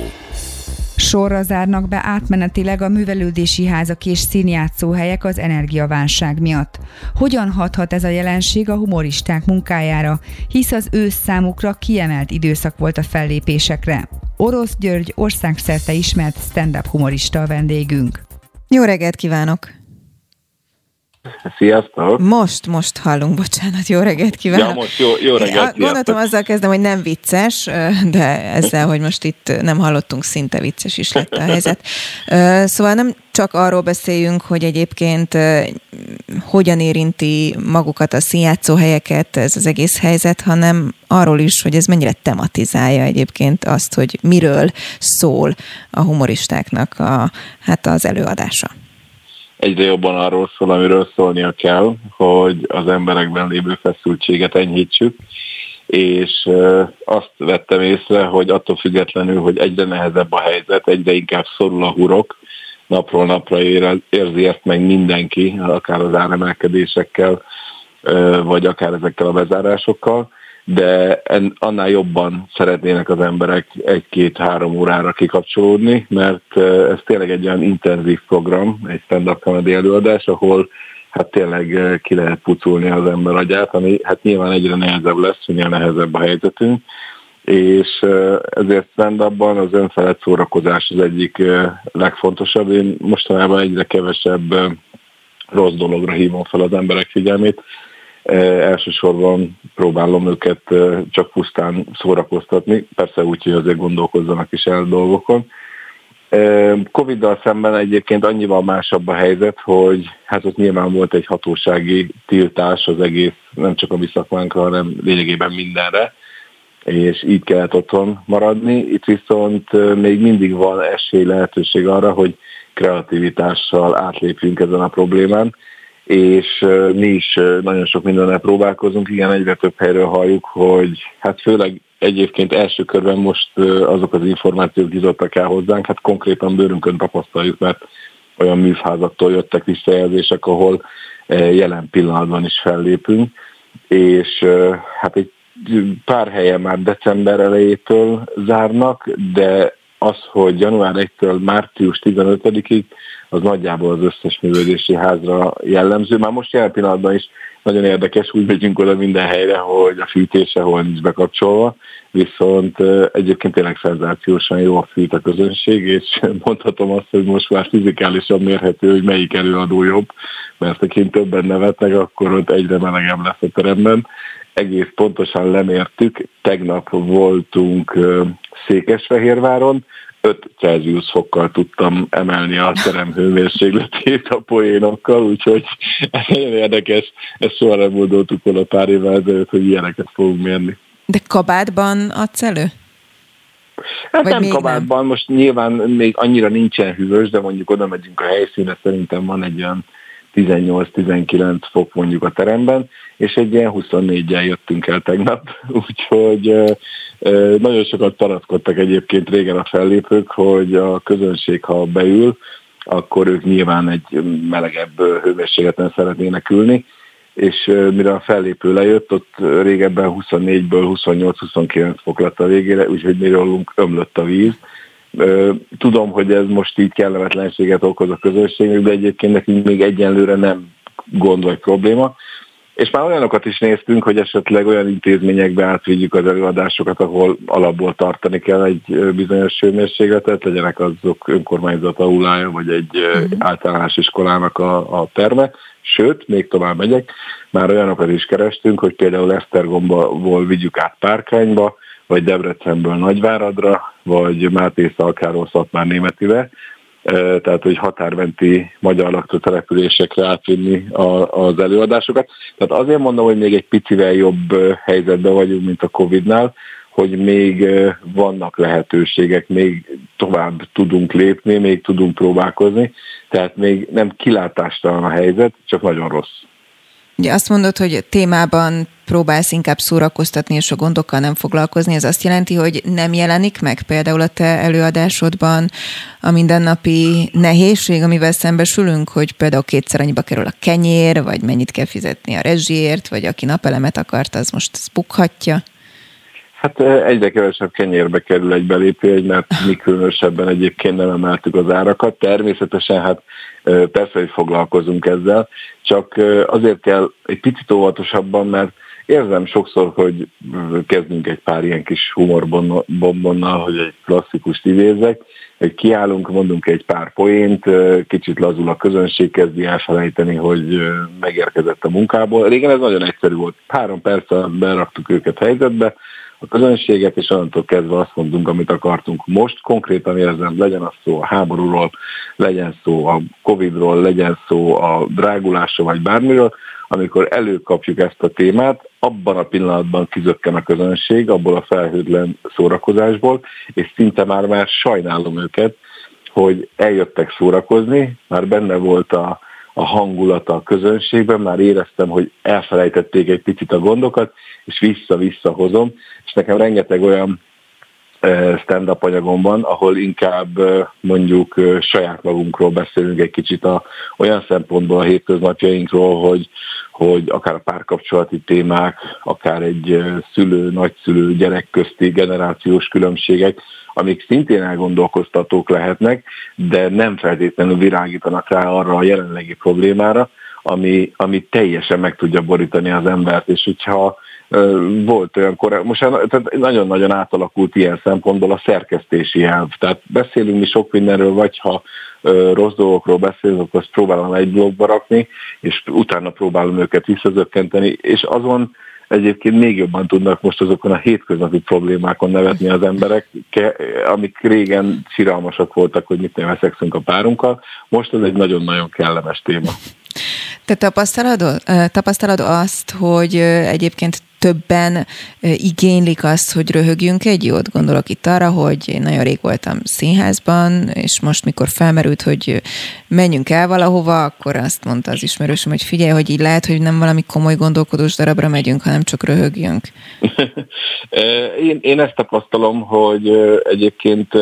Sorra zárnak be átmenetileg a művelődési házak és színjátszóhelyek az energiaválság miatt. Hogyan hathat ez a jelenség a humoristák munkájára, hisz az ősz számukra kiemelt időszak volt a fellépésekre. Orosz György országszerte ismert stand-up humorista a vendégünk. Jó reggelt kívánok! Sziasztok! Most, most hallunk, bocsánat, jó reggelt kívánok! Ja, most jó, jó reggelt, sziasztok. Gondoltam, azzal kezdem, hogy nem vicces, de ezzel, hogy most itt nem hallottunk, szinte vicces is lett a helyzet. Szóval nem csak arról beszéljünk, hogy egyébként hogyan érinti magukat a színjátszóhelyeket ez az egész helyzet, hanem arról is, hogy ez mennyire tematizálja egyébként azt, hogy miről szól a humoristáknak a, hát az előadása. Egyre jobban arról szól, amiről szólnia kell, hogy az emberekben lévő feszültséget enyhítsük, és azt vettem észre, hogy attól függetlenül, hogy egyre nehezebb a helyzet, egyre inkább szorul a hurok, napról napra érzi ezt meg mindenki, akár az áremelkedésekkel, vagy akár ezekkel a bezárásokkal, de annál jobban szeretnének az emberek egy-két-három órára kikapcsolódni, mert ez tényleg egy olyan intenzív program, egy stand-up comedy előadás, ahol hát tényleg ki lehet puculni az ember agyát, ami hát nyilván egyre nehezebb lesz, minél nehezebb a helyzetünk, és ezért stand-upban az önfelett szórakozás az egyik legfontosabb. Én mostanában egyre kevesebb rossz dologra hívom fel az emberek figyelmét, elsősorban próbálom őket csak pusztán szórakoztatni, persze úgy, hogy azért gondolkozzanak is el dolgokon. Covid-dal szemben egyébként annyival másabb a helyzet, hogy hát ott nyilván volt egy hatósági tiltás az egész, nem csak a mi szakmánkra, hanem lényegében mindenre, és így kellett otthon maradni. Itt viszont még mindig van esély, lehetőség arra, hogy kreativitással átlépjünk ezen a problémán, és mi is nagyon sok mindennel próbálkozunk. Igen, egyre több helyről halljuk, hogy hát főleg egyébként első körben most azok az információk jutottak el hozzánk, hát konkrétan bőrünkön tapasztaljuk, mert olyan műfházaktól jöttek visszajelzések, ahol jelen pillanatban is fellépünk, és hát egy pár helyen már december elejétől zárnak, de az, hogy január 1-től március 15-ig az nagyjából az összes művődési házra jellemző. Már most jelen pillanatban is nagyon érdekes, úgy megyünk oda minden helyre, hogy a fűtése hol nincs bekapcsolva, viszont egyébként tényleg szenzációsan jó a fűt a közönség, és mondhatom azt, hogy most már fizikálisan mérhető, hogy melyik előadó jobb, mert akint többen nevetnek, akkor ott egyre melegebb lesz a teremben. Egész pontosan lemértük, tegnap voltunk Székesfehérváron, 5 Celsius fokkal tudtam emelni a terem hőmérsékletét a poénokkal, úgyhogy ez nagyon érdekes, ezt soha nem gondoltuk volna pár évvel ezelőtt, hogy ilyeneket fogunk mérni. De kabátban adsz elő? Hát Vagy nem kabátban, nem? most nyilván még annyira nincsen hűvös, de mondjuk oda megyünk a helyszíne, szerintem van egy olyan 18-19 fok mondjuk a teremben, és egy ilyen 24-jel jöttünk el tegnap, úgyhogy nagyon sokat panaszkodtak egyébként régen a fellépők, hogy a közönség, ha beül, akkor ők nyilván egy melegebb hőmérsékleten szeretnének ülni, és mire a fellépő lejött, ott régebben 24-ből 28-29 fok lett a végére, úgyhogy mi rólunk ömlött a víz. Tudom, hogy ez most így kellemetlenséget okoz a közönségnek, de egyébként nekünk még egyenlőre nem gond vagy probléma. És már olyanokat is néztünk, hogy esetleg olyan intézményekbe átvigyük az előadásokat, ahol alapból tartani kell egy bizonyos hőmérsékletet, legyenek azok önkormányzat aulája, vagy egy uh-huh. általános iskolának a, a terme. Sőt, még tovább megyek, már olyanokat is kerestünk, hogy például Esztergomból vigyük át Párkányba, vagy Debrecenből Nagyváradra, vagy Máté Szalkáról Szatmár Németibe, tehát hogy határmenti magyar lakta településekre átvinni az előadásokat. Tehát azért mondom, hogy még egy picivel jobb helyzetben vagyunk, mint a Covid-nál, hogy még vannak lehetőségek, még tovább tudunk lépni, még tudunk próbálkozni, tehát még nem kilátástalan a helyzet, csak nagyon rossz. Ugye azt mondod, hogy témában próbálsz inkább szórakoztatni és a gondokkal nem foglalkozni, ez azt jelenti, hogy nem jelenik meg például a te előadásodban a mindennapi nehézség, amivel szembesülünk, hogy például kétszer annyiba kerül a kenyér, vagy mennyit kell fizetni a rezsiért, vagy aki napelemet akart, az most bukhatja? Hát egyre kevesebb kenyérbe kerül egy belépő, mert mi különösebben egyébként nem emeltük az árakat. Természetesen hát persze, hogy foglalkozunk ezzel, csak azért kell egy picit óvatosabban, mert érzem sokszor, hogy kezdünk egy pár ilyen kis humorbombonnal, hogy egy klasszikus idézek, hogy kiállunk, mondunk egy pár poént, kicsit lazul a közönség, kezdi elfelejteni, hogy megérkezett a munkából. Régen ez nagyon egyszerű volt. Három perccel beraktuk őket helyzetbe, a közönséget, és onnantól kezdve azt mondunk, amit akartunk. Most konkrétan érzem, legyen az szó a háborúról, legyen szó a Covid-ról, legyen szó a drágulásról, vagy bármiről, amikor előkapjuk ezt a témát, abban a pillanatban kizökken a közönség, abból a felhődlen szórakozásból, és szinte már már sajnálom őket, hogy eljöttek szórakozni, már benne volt a a hangulata a közönségben, már éreztem, hogy elfelejtették egy picit a gondokat, és vissza-vissza hozom, és nekem rengeteg olyan stand-up anyagom van, ahol inkább mondjuk saját magunkról beszélünk egy kicsit a, olyan szempontból a hétköznapjainkról, hogy, hogy akár a párkapcsolati témák, akár egy szülő, nagyszülő, gyerek közti generációs különbségek, amik szintén elgondolkoztatók lehetnek, de nem feltétlenül virágítanak rá arra a jelenlegi problémára, ami, ami teljesen meg tudja borítani az embert, és hogyha volt olyan korábban, most tehát nagyon-nagyon átalakult ilyen szempontból a szerkesztési elv. Tehát beszélünk mi sok mindenről, vagy ha rossz dolgokról beszélünk, azt próbálom egy blogba rakni, és utána próbálom őket visszazökkenteni, és azon egyébként még jobban tudnak most azokon a hétköznapi problémákon nevetni az emberek, amik régen siralmasak voltak, hogy mit nem veszexünk a párunkkal. Most ez egy nagyon-nagyon kellemes téma. Te tapasztalod, tapasztalod azt, hogy egyébként többen igénylik azt, hogy röhögjünk egy jót. Gondolok itt arra, hogy én nagyon rég voltam színházban, és most mikor felmerült, hogy menjünk el valahova, akkor azt mondta az ismerősöm, hogy figyelj, hogy így lehet, hogy nem valami komoly gondolkodós darabra megyünk, hanem csak röhögjünk. én, én ezt tapasztalom, hogy egyébként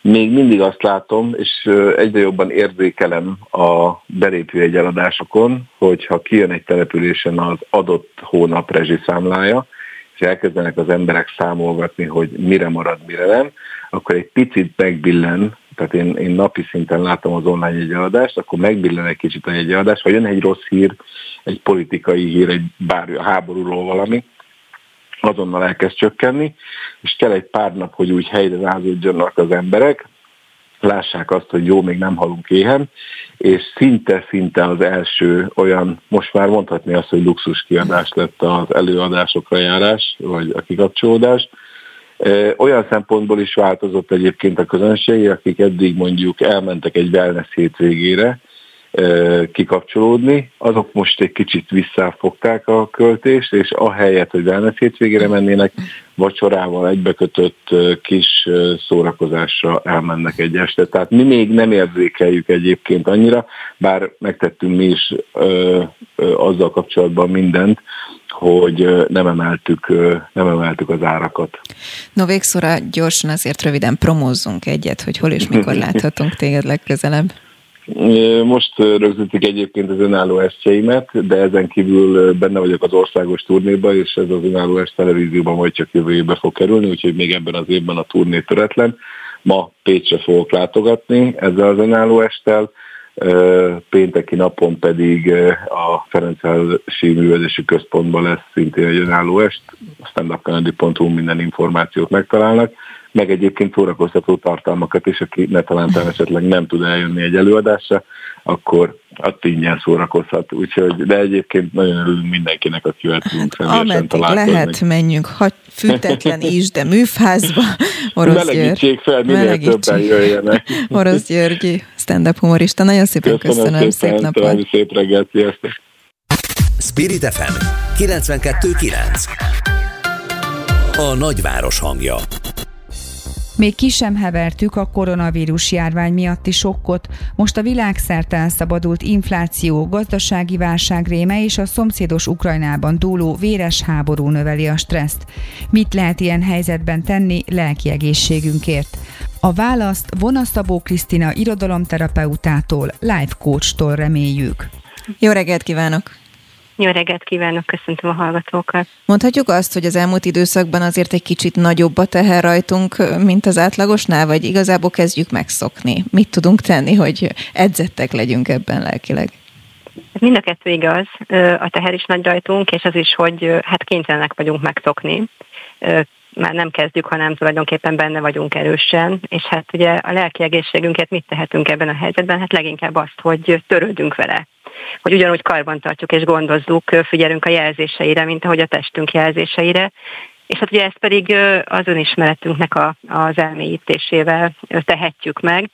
még mindig azt látom, és egyre jobban érzékelem a belépő egyeladásokon, hogyha kijön egy településen az adott hónap rezsiszámlája, és elkezdenek az emberek számolgatni, hogy mire marad, mire nem, akkor egy picit megbillen, tehát én, én napi szinten látom az online egyeladást, akkor megbillen egy kicsit a egyeladás, ha jön egy rossz hír, egy politikai hír, egy bármi a háborúról valami, azonnal elkezd csökkenni, és kell egy pár nap, hogy úgy helyre rázódjanak az emberek, lássák azt, hogy jó, még nem halunk éhen, és szinte-szinte az első olyan, most már mondhatni azt, hogy luxus kiadás lett az előadásokra járás, vagy a kikapcsolódás. Olyan szempontból is változott egyébként a közönség, akik eddig mondjuk elmentek egy wellness hétvégére, kikapcsolódni, azok most egy kicsit visszafogták a költést, és ahelyett, hogy wellness hétvégére mennének, vacsorával egybekötött kis szórakozásra elmennek egy este. Tehát mi még nem érzékeljük egyébként annyira, bár megtettünk mi is ö, ö, azzal kapcsolatban mindent, hogy nem emeltük, nem emeltük az árakat. No végszóra gyorsan azért röviden promózzunk egyet, hogy hol és mikor láthatunk téged legközelebb. Most rögzítik egyébként az önálló estjeimet, de ezen kívül benne vagyok az országos turnéban, és ez az önálló est televízióban majd csak jövő évbe fog kerülni, úgyhogy még ebben az évben a turné töretlen. Ma Pécsre fogok látogatni ezzel az önálló esttel, pénteki napon pedig a Ferencvárosi Művelési Központban lesz szintén egy önálló est, standupkanadi.hu minden információt megtalálnak, meg egyébként szórakoztató tartalmakat, és aki ne talán esetleg nem tud eljönni egy előadásra, akkor ott ingyen szórakozhat. Úgyhogy, de egyébként nagyon örülünk mindenkinek, akivel tudunk személyesen találkozni. lehet, menjünk, ha fűtetlen is, de műfázba. Orosz Melegítsék fel, minél Melegítség. többen jöjjenek. Orosz Györgyi, stand-up humorista. Nagyon szépen köszönöm, köszönöm szépen, szép napot. Szép reggelt, sziasztok. Spirit FM 92.9 A nagyváros hangja még ki sem hevertük a koronavírus járvány miatti sokkot, most a világszerte elszabadult infláció, gazdasági válság réme és a szomszédos Ukrajnában dúló véres háború növeli a stresszt. Mit lehet ilyen helyzetben tenni lelki egészségünkért? A választ Vona Szabó Krisztina irodalomterapeutától, life coach-tól reméljük. Jó reggelt kívánok! Jó reggelt kívánok, köszöntöm a hallgatókat. Mondhatjuk azt, hogy az elmúlt időszakban azért egy kicsit nagyobb a teher rajtunk, mint az átlagosnál, vagy igazából kezdjük megszokni? Mit tudunk tenni, hogy edzettek legyünk ebben lelkileg? Mind a kettő igaz, a teher is nagy rajtunk, és az is, hogy hát kénytelenek vagyunk megszokni már nem kezdjük, hanem tulajdonképpen benne vagyunk erősen, és hát ugye a lelki egészségünket mit tehetünk ebben a helyzetben? Hát leginkább azt, hogy törődünk vele hogy ugyanúgy karban tartjuk és gondozzuk, figyelünk a jelzéseire, mint ahogy a testünk jelzéseire, és hát ugye ezt pedig az önismeretünknek a, az elmélyítésével tehetjük meg.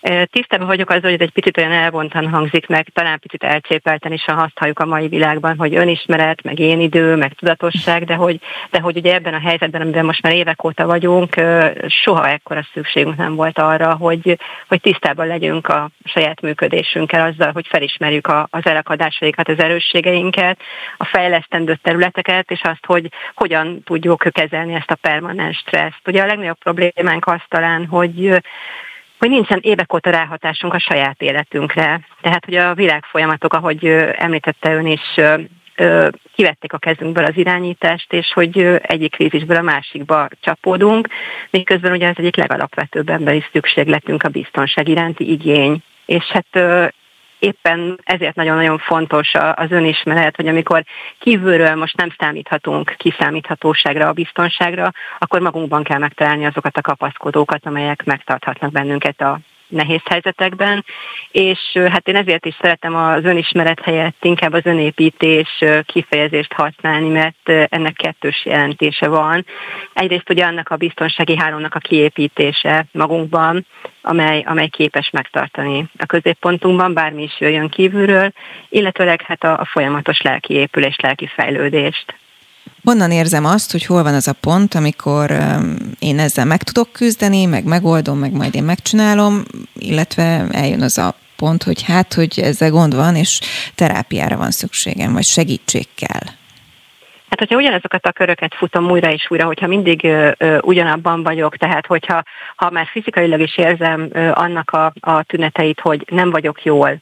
Tisztában vagyok azzal, hogy ez egy picit olyan elvontan hangzik meg, talán picit elcsépelten is, ha azt halljuk a mai világban, hogy önismeret, meg én idő, meg tudatosság, de hogy, de hogy ugye ebben a helyzetben, amiben most már évek óta vagyunk, soha ekkora szükségünk nem volt arra, hogy, hogy tisztában legyünk a saját működésünkkel, azzal, hogy felismerjük a, az elakadásaikat, az erősségeinket, a fejlesztendő területeket, és azt, hogy hogyan tudjuk kezelni ezt a permanens stresszt. Ugye a legnagyobb problémánk az talán, hogy hogy nincsen évek óta ráhatásunk a saját életünkre. Tehát, hogy a világfolyamatok, ahogy említette ön is, kivették a kezünkből az irányítást, és hogy egyik krízisből a másikba csapódunk, miközben ugye az egyik legalapvetőbb emberi szükségletünk a biztonság iránti igény. És hát éppen ezért nagyon-nagyon fontos az önismeret, hogy amikor kívülről most nem számíthatunk kiszámíthatóságra, a biztonságra, akkor magunkban kell megtalálni azokat a kapaszkodókat, amelyek megtarthatnak bennünket a nehéz helyzetekben, és hát én ezért is szeretem az önismeret helyett inkább az önépítés kifejezést használni, mert ennek kettős jelentése van. Egyrészt ugye annak a biztonsági hálónak a kiépítése magunkban, amely, amely képes megtartani a középpontunkban, bármi is jöjjön kívülről, illetőleg hát a, a folyamatos lelki épülés, lelki fejlődést. Honnan érzem azt, hogy hol van az a pont, amikor én ezzel meg tudok küzdeni, meg megoldom, meg majd én megcsinálom, illetve eljön az a pont, hogy hát, hogy ezzel gond van, és terápiára van szükségem, vagy segítség kell. Hát, hogyha ugyanazokat a köröket futom újra és újra, hogyha mindig ö, ugyanabban vagyok, tehát hogyha ha már fizikailag is érzem ö, annak a, a tüneteit, hogy nem vagyok jól,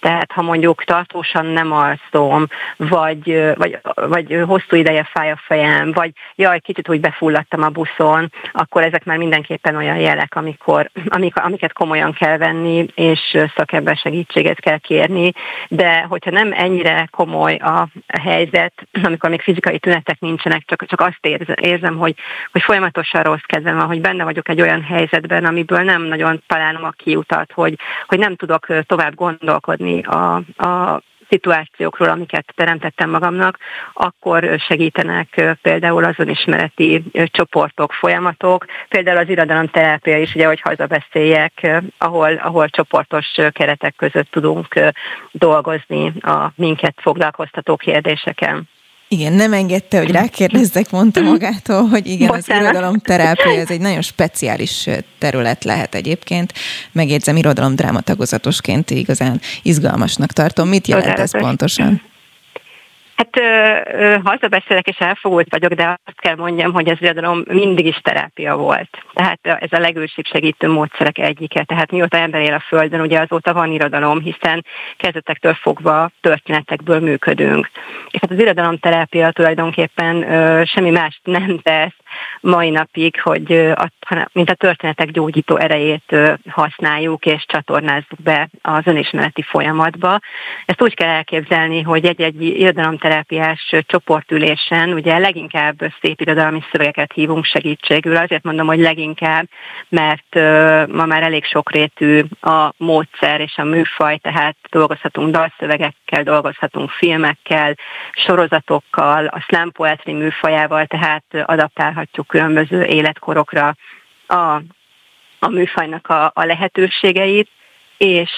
tehát ha mondjuk tartósan nem alszom, vagy, vagy, vagy hosszú ideje fáj a fejem, vagy jaj, kicsit úgy befulladtam a buszon, akkor ezek már mindenképpen olyan jelek, amikor, amik, amiket komolyan kell venni, és szakember segítséget kell kérni. De hogyha nem ennyire komoly a helyzet, amikor még fizikai tünetek nincsenek, csak, csak azt érzem, hogy, hogy folyamatosan rossz kedvem van, hogy benne vagyok egy olyan helyzetben, amiből nem nagyon találom a kiutat, hogy, hogy nem tudok tovább gondolkodni, beszélni a, a szituációkról, amiket teremtettem magamnak, akkor segítenek például az önismereti csoportok, folyamatok, például az irodalomterápia is, ugye, hogy hazabeszéljek, ahol, ahol csoportos keretek között tudunk dolgozni a minket foglalkoztató kérdéseken. Igen, nem engedte, hogy rákérdezzek, mondta magától, hogy igen, Bocsánat. az irodalomterápia ez egy nagyon speciális terület lehet egyébként. Megjegyzem, irodalomdráma tagozatosként igazán izgalmasnak tartom. Mit jelent ez pontosan? Hát hazabeszélek és elfogult vagyok, de azt kell mondjam, hogy az irodalom mindig is terápia volt. Tehát ez a legősibb segítő módszerek egyike. Tehát mióta ember él a Földön, ugye azóta van irodalom, hiszen kezdetektől fogva történetekből működünk. És hát az irodalomterápia tulajdonképpen ö, semmi más nem tesz, mai napig, hogy mint a történetek gyógyító erejét használjuk és csatornázzuk be az önismereti folyamatba. Ezt úgy kell elképzelni, hogy egy-egy irodalomterápiás csoportülésen ugye leginkább szép irodalmi szövegeket hívunk segítségül. Azért mondom, hogy leginkább, mert ma már elég sokrétű a módszer és a műfaj, tehát dolgozhatunk dalszövegekkel, dolgozhatunk filmekkel, sorozatokkal, a slam poetry műfajával, tehát adaptálhatjuk látjuk különböző életkorokra a, a műfajnak a, a lehetőségeit, és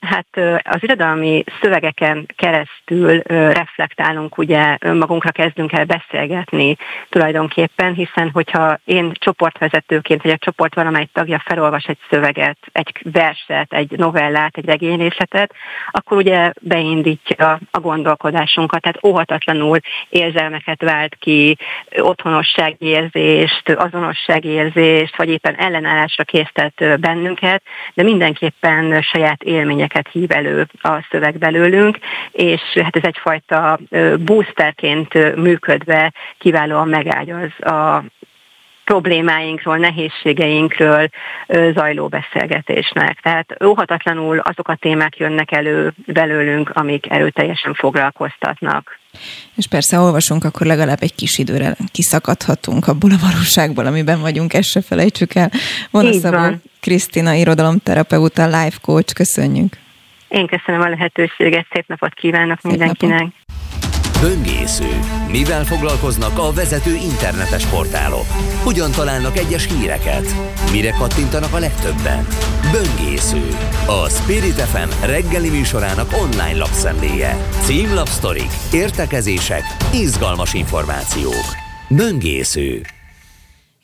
hát az irodalmi szövegeken keresztül reflektálunk, ugye önmagunkra kezdünk el beszélgetni tulajdonképpen, hiszen hogyha én csoportvezetőként, vagy a csoport valamely tagja felolvas egy szöveget, egy verset, egy novellát, egy regényrészletet, akkor ugye beindítja a gondolkodásunkat, tehát óhatatlanul érzelmeket vált ki, otthonosságérzést, azonosságérzést, vagy éppen ellenállásra késztet bennünket, de mindenképpen saját élményeket hív elő a szöveg belőlünk, és hát ez egyfajta boosterként működve kiválóan megágyaz a problémáinkról, nehézségeinkről zajló beszélgetésnek. Tehát óhatatlanul azok a témák jönnek elő belőlünk, amik erőteljesen foglalkoztatnak. És persze olvasunk, akkor legalább egy kis időre kiszakadhatunk abból a valóságból, amiben vagyunk, ezt se felejtsük el. Vonaszabó Krisztina, irodalomterapeuta, life coach, köszönjük. Én köszönöm a lehetőséget, szép napot kívánok szép mindenkinek. Napot. Böngésző. Mivel foglalkoznak a vezető internetes portálok? Hogyan találnak egyes híreket? Mire kattintanak a legtöbben? Böngésző. A Spirit FM reggeli műsorának online lapszemléje. Címlapsztorik, értekezések, izgalmas információk. Böngésző.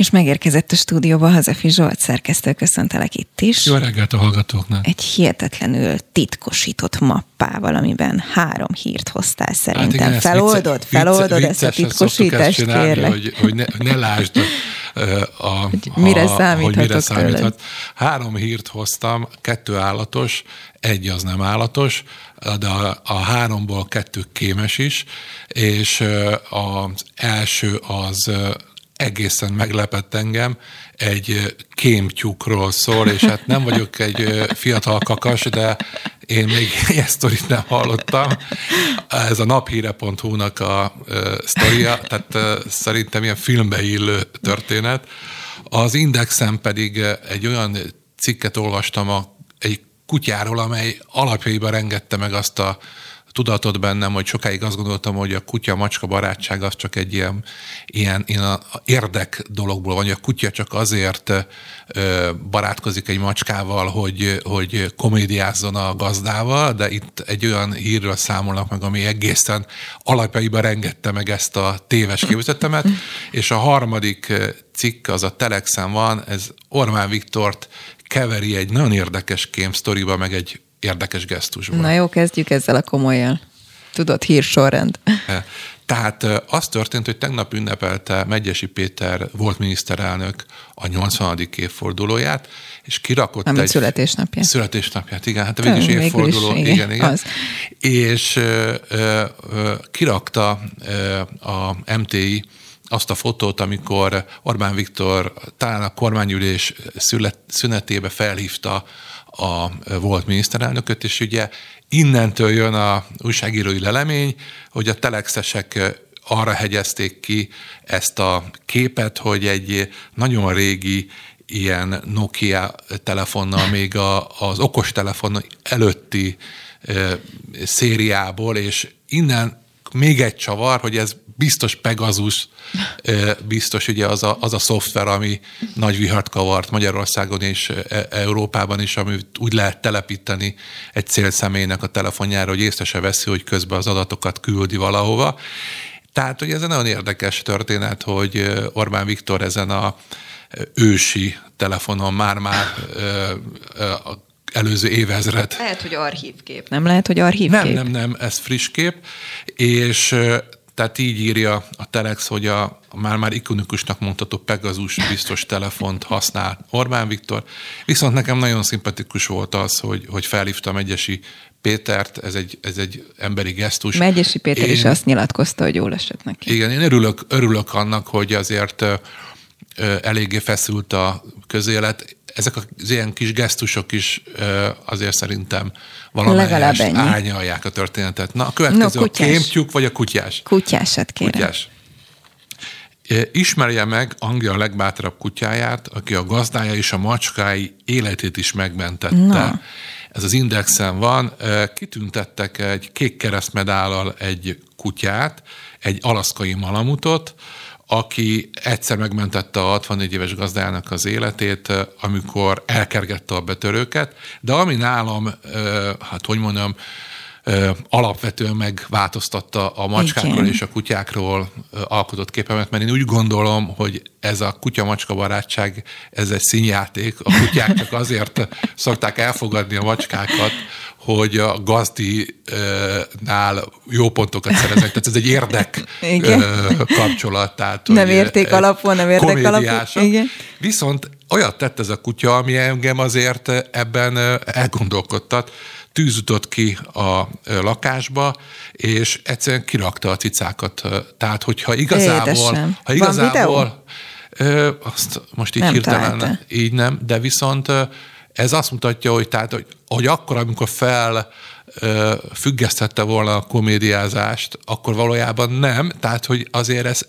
És megérkezett a stúdióba Hazafi Zsolt szerkesztő, köszöntelek itt is. Jó reggelt a hallgatóknak. Egy hihetetlenül titkosított mappával, amiben három hírt hoztál szerintem. Hát igen, feloldod, vicce, feloldod vicce, ezt a titkosítást, csinálni, kérlek. Hogy, hogy ne, ne lásd a, hogy mire számíthatok hogy mire számíthat. Három hírt hoztam, kettő állatos, egy az nem állatos, de a, a háromból kettő kémes is, és az első az egészen meglepett engem, egy kémtyúkról szól, és hát nem vagyok egy fiatal kakas, de én még ilyen sztorit nem hallottam. Ez a naphíre.hu-nak a sztoria, tehát szerintem ilyen filmbe illő történet. Az Indexen pedig egy olyan cikket olvastam a, egy kutyáról, amely alapjaiban rengette meg azt a tudatot bennem, hogy sokáig azt gondoltam, hogy a kutya-macska barátság az csak egy ilyen, ilyen, ilyen érdek dologból van, hogy a kutya csak azért barátkozik egy macskával, hogy, hogy komédiázzon a gazdával, de itt egy olyan hírről számolnak meg, ami egészen alapjaiban rengette meg ezt a téves képzetemet, és a harmadik cikk, az a Telexen van, ez Ormán Viktort keveri egy nagyon érdekes kém sztoriba, meg egy érdekes gesztusban. Na jó, kezdjük ezzel a komolyjal. Tudod, hírsorrend. E, tehát az történt, hogy tegnap ünnepelte Megyesi Péter volt miniszterelnök a 80. évfordulóját, és kirakott Amit egy... születésnapját. Születésnapját, igen, hát a végig évforduló, is, igen, igen. igen. Az. És ö, ö, kirakta ö, a MTI azt a fotót, amikor Orbán Viktor talán a kormányülés szünetébe felhívta a volt miniszterelnököt, és ugye innentől jön a újságírói lelemény, hogy a telexesek arra hegyezték ki ezt a képet, hogy egy nagyon régi ilyen Nokia telefonnal, még a, az okostelefon előtti e, szériából, és innen még egy csavar, hogy ez biztos Pegasus, biztos ugye az a, az a szoftver, ami nagy vihart kavart Magyarországon és Európában is, ami úgy lehet telepíteni egy célszemélynek a telefonjára, hogy észre se veszi, hogy közben az adatokat küldi valahova. Tehát, hogy ez egy nagyon érdekes történet, hogy Orbán Viktor ezen a ősi telefonon már-már előző évezred. Lehet, hogy archívkép. Nem lehet, hogy archívkép? Nem, nem, nem, ez friss kép, és tehát így írja a Telex, hogy a, már-már ikonikusnak mondható Pegasus biztos telefont használ Orbán Viktor. Viszont nekem nagyon szimpatikus volt az, hogy, hogy felhívtam Egyesi Pétert, ez egy, ez egy emberi gesztus. Megyesi Péter én, is azt nyilatkozta, hogy jól esett neki. Igen, én örülök, örülök annak, hogy azért ö, eléggé feszült a közélet ezek az ilyen kis gesztusok is azért szerintem valamelyest árnyalják a történetet. Na, a következő no, a kémtyúk vagy a kutyás? Kutyásat kérem. Kutyás. Ismerje meg Anglia legbátrabb kutyáját, aki a gazdája és a macskái életét is megmentette. Na. Ez az Indexen van. Kitüntettek egy kék keresztmedállal egy kutyát, egy alaszkai malamutot, aki egyszer megmentette a 64 éves gazdájának az életét, amikor elkergette a betörőket, de ami nálam, hát hogy mondjam, alapvetően megváltoztatta a macskákról Igen. és a kutyákról alkotott képemet, mert én úgy gondolom, hogy ez a kutya-macska barátság, ez egy színjáték. A kutyák csak azért szokták elfogadni a macskákat, hogy a gazdinál jó pontokat szereznek. Tehát ez egy érdek Igen. kapcsolat. Tehát, nem érték alapon, nem érték alapon. Igen. Viszont olyat tett ez a kutya, ami engem azért ebben elgondolkodtat, tűz jutott ki a lakásba, és egyszerűen kirakta a cicákat. Tehát, hogyha igazából... Édesem. Ha igazából Ö, azt most így nem hirtelen találta. így nem, de viszont ez azt mutatja, hogy, tehát, hogy, hogy akkor, amikor fel függesztette volna a komédiázást, akkor valójában nem, tehát hogy azért ez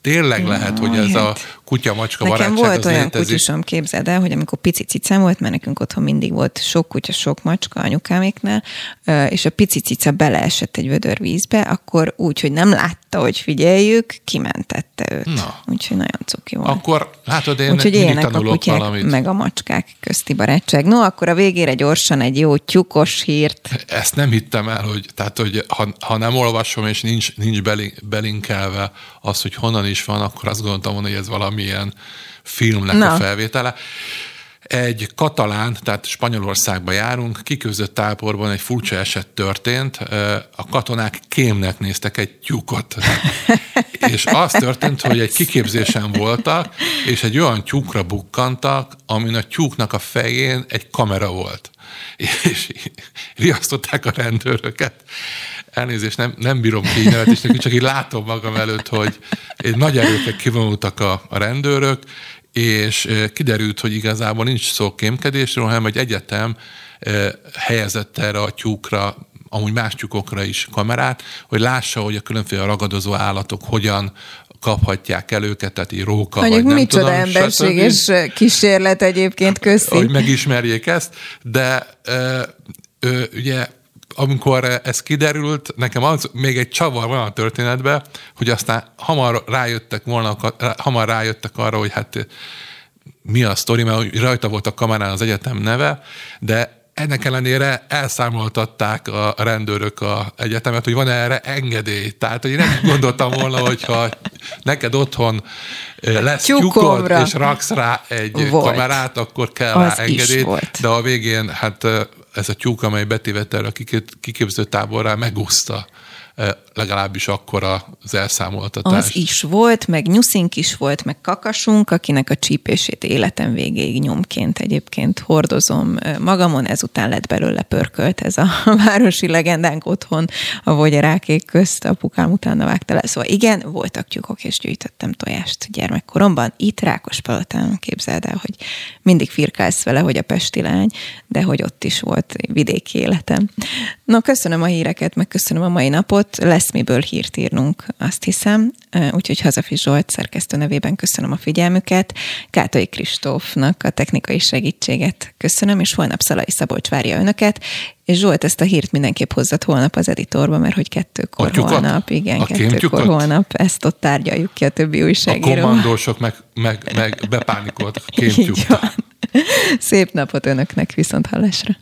tényleg lehet, hogy ez a kutya-macska Nekem barátság volt olyan létezik. kutyusom, képzeld el, hogy amikor pici cicám volt, mert nekünk otthon mindig volt sok kutya, sok macska anyukáméknál, és a pici cica beleesett egy vödör vízbe, akkor úgy, hogy nem látta, hogy figyeljük, kimentette őt. Na. Úgyhogy nagyon cuki volt. Akkor látod, én Úgyhogy élnek a kutyák valamit. meg a macskák közti barátság. No, akkor a végére gyorsan egy jó tyukos hírt. Ezt nem hittem el, hogy, tehát, hogy ha, ha nem olvasom, és nincs, nincs beli, belinkelve az, hogy honnan is van, akkor azt gondoltam volna, hogy ez valamilyen filmnek Na. a felvétele. Egy katalán, tehát Spanyolországba járunk, kiközött táborban egy furcsa eset történt. A katonák kémnek néztek egy tyúkot. és az történt, hogy egy kiképzésen voltak, és egy olyan tyúkra bukkantak, amin a tyúknak a fején egy kamera volt. És riasztották a rendőröket. Elnézést, nem, nem bírom ki nevetésnek, csak így látom magam előtt, hogy nagy erőkkel kivonultak a, a rendőrök, és kiderült, hogy igazából nincs szó kémkedésről, hanem egy egyetem helyezett erre a tyúkra, amúgy más tyúkokra is kamerát, hogy lássa, hogy a különféle ragadozó állatok hogyan kaphatják el őket, tehát így róka, Mondjuk vagy nem micsoda tudom, emberséges stb kísérlet egyébként köszi. hogy megismerjék ezt, de ö, ö, ugye amikor ez kiderült, nekem az még egy csavar van a történetben, hogy aztán hamar rájöttek volna, hamar rájöttek arra, hogy hát mi a sztori, mert rajta volt a kamerán az egyetem neve, de ennek ellenére elszámoltatták a rendőrök a egyetemet, hogy van erre engedély. Tehát, hogy én nem gondoltam volna, hogyha neked otthon lesz tyúkod, és raksz rá egy Volt. kamerát, akkor kell Az rá engedély. De a végén, hát ez a tyúk, amely betévett erre a kikép- kiképző táborra, megúszta legalábbis akkor az elszámoltatást. Az is volt, meg nyuszink is volt, meg kakasunk, akinek a csípését életem végéig nyomként egyébként hordozom magamon, ezután lett belőle pörkölt ez a városi legendánk otthon, a vagyarákék közt, apukám utána vágta le. Szóval igen, voltak tyúkok, és gyűjtöttem tojást gyermekkoromban. Itt Rákospalotán képzeld el, hogy mindig firkálsz vele, hogy a pesti lány, de hogy ott is volt vidéki életem. No, köszönöm a híreket, meg köszönöm a mai napot. Lesz miből hírt írnunk, azt hiszem. Úgyhogy Hazafi Zsolt szerkesztő nevében köszönöm a figyelmüket. Kátai Kristófnak a technikai segítséget köszönöm, és holnap Szalai Szabolcs várja önöket. És Zsolt, ezt a hírt mindenképp hozzat holnap az editorba, mert hogy kettőkor Atyukat? holnap, igen, A kettőkor kémtyukat? holnap, ezt ott tárgyaljuk ki a többi A újságíró. kommandósok meg, meg, meg bepánikolt van. Szép napot önöknek, viszont hallásra.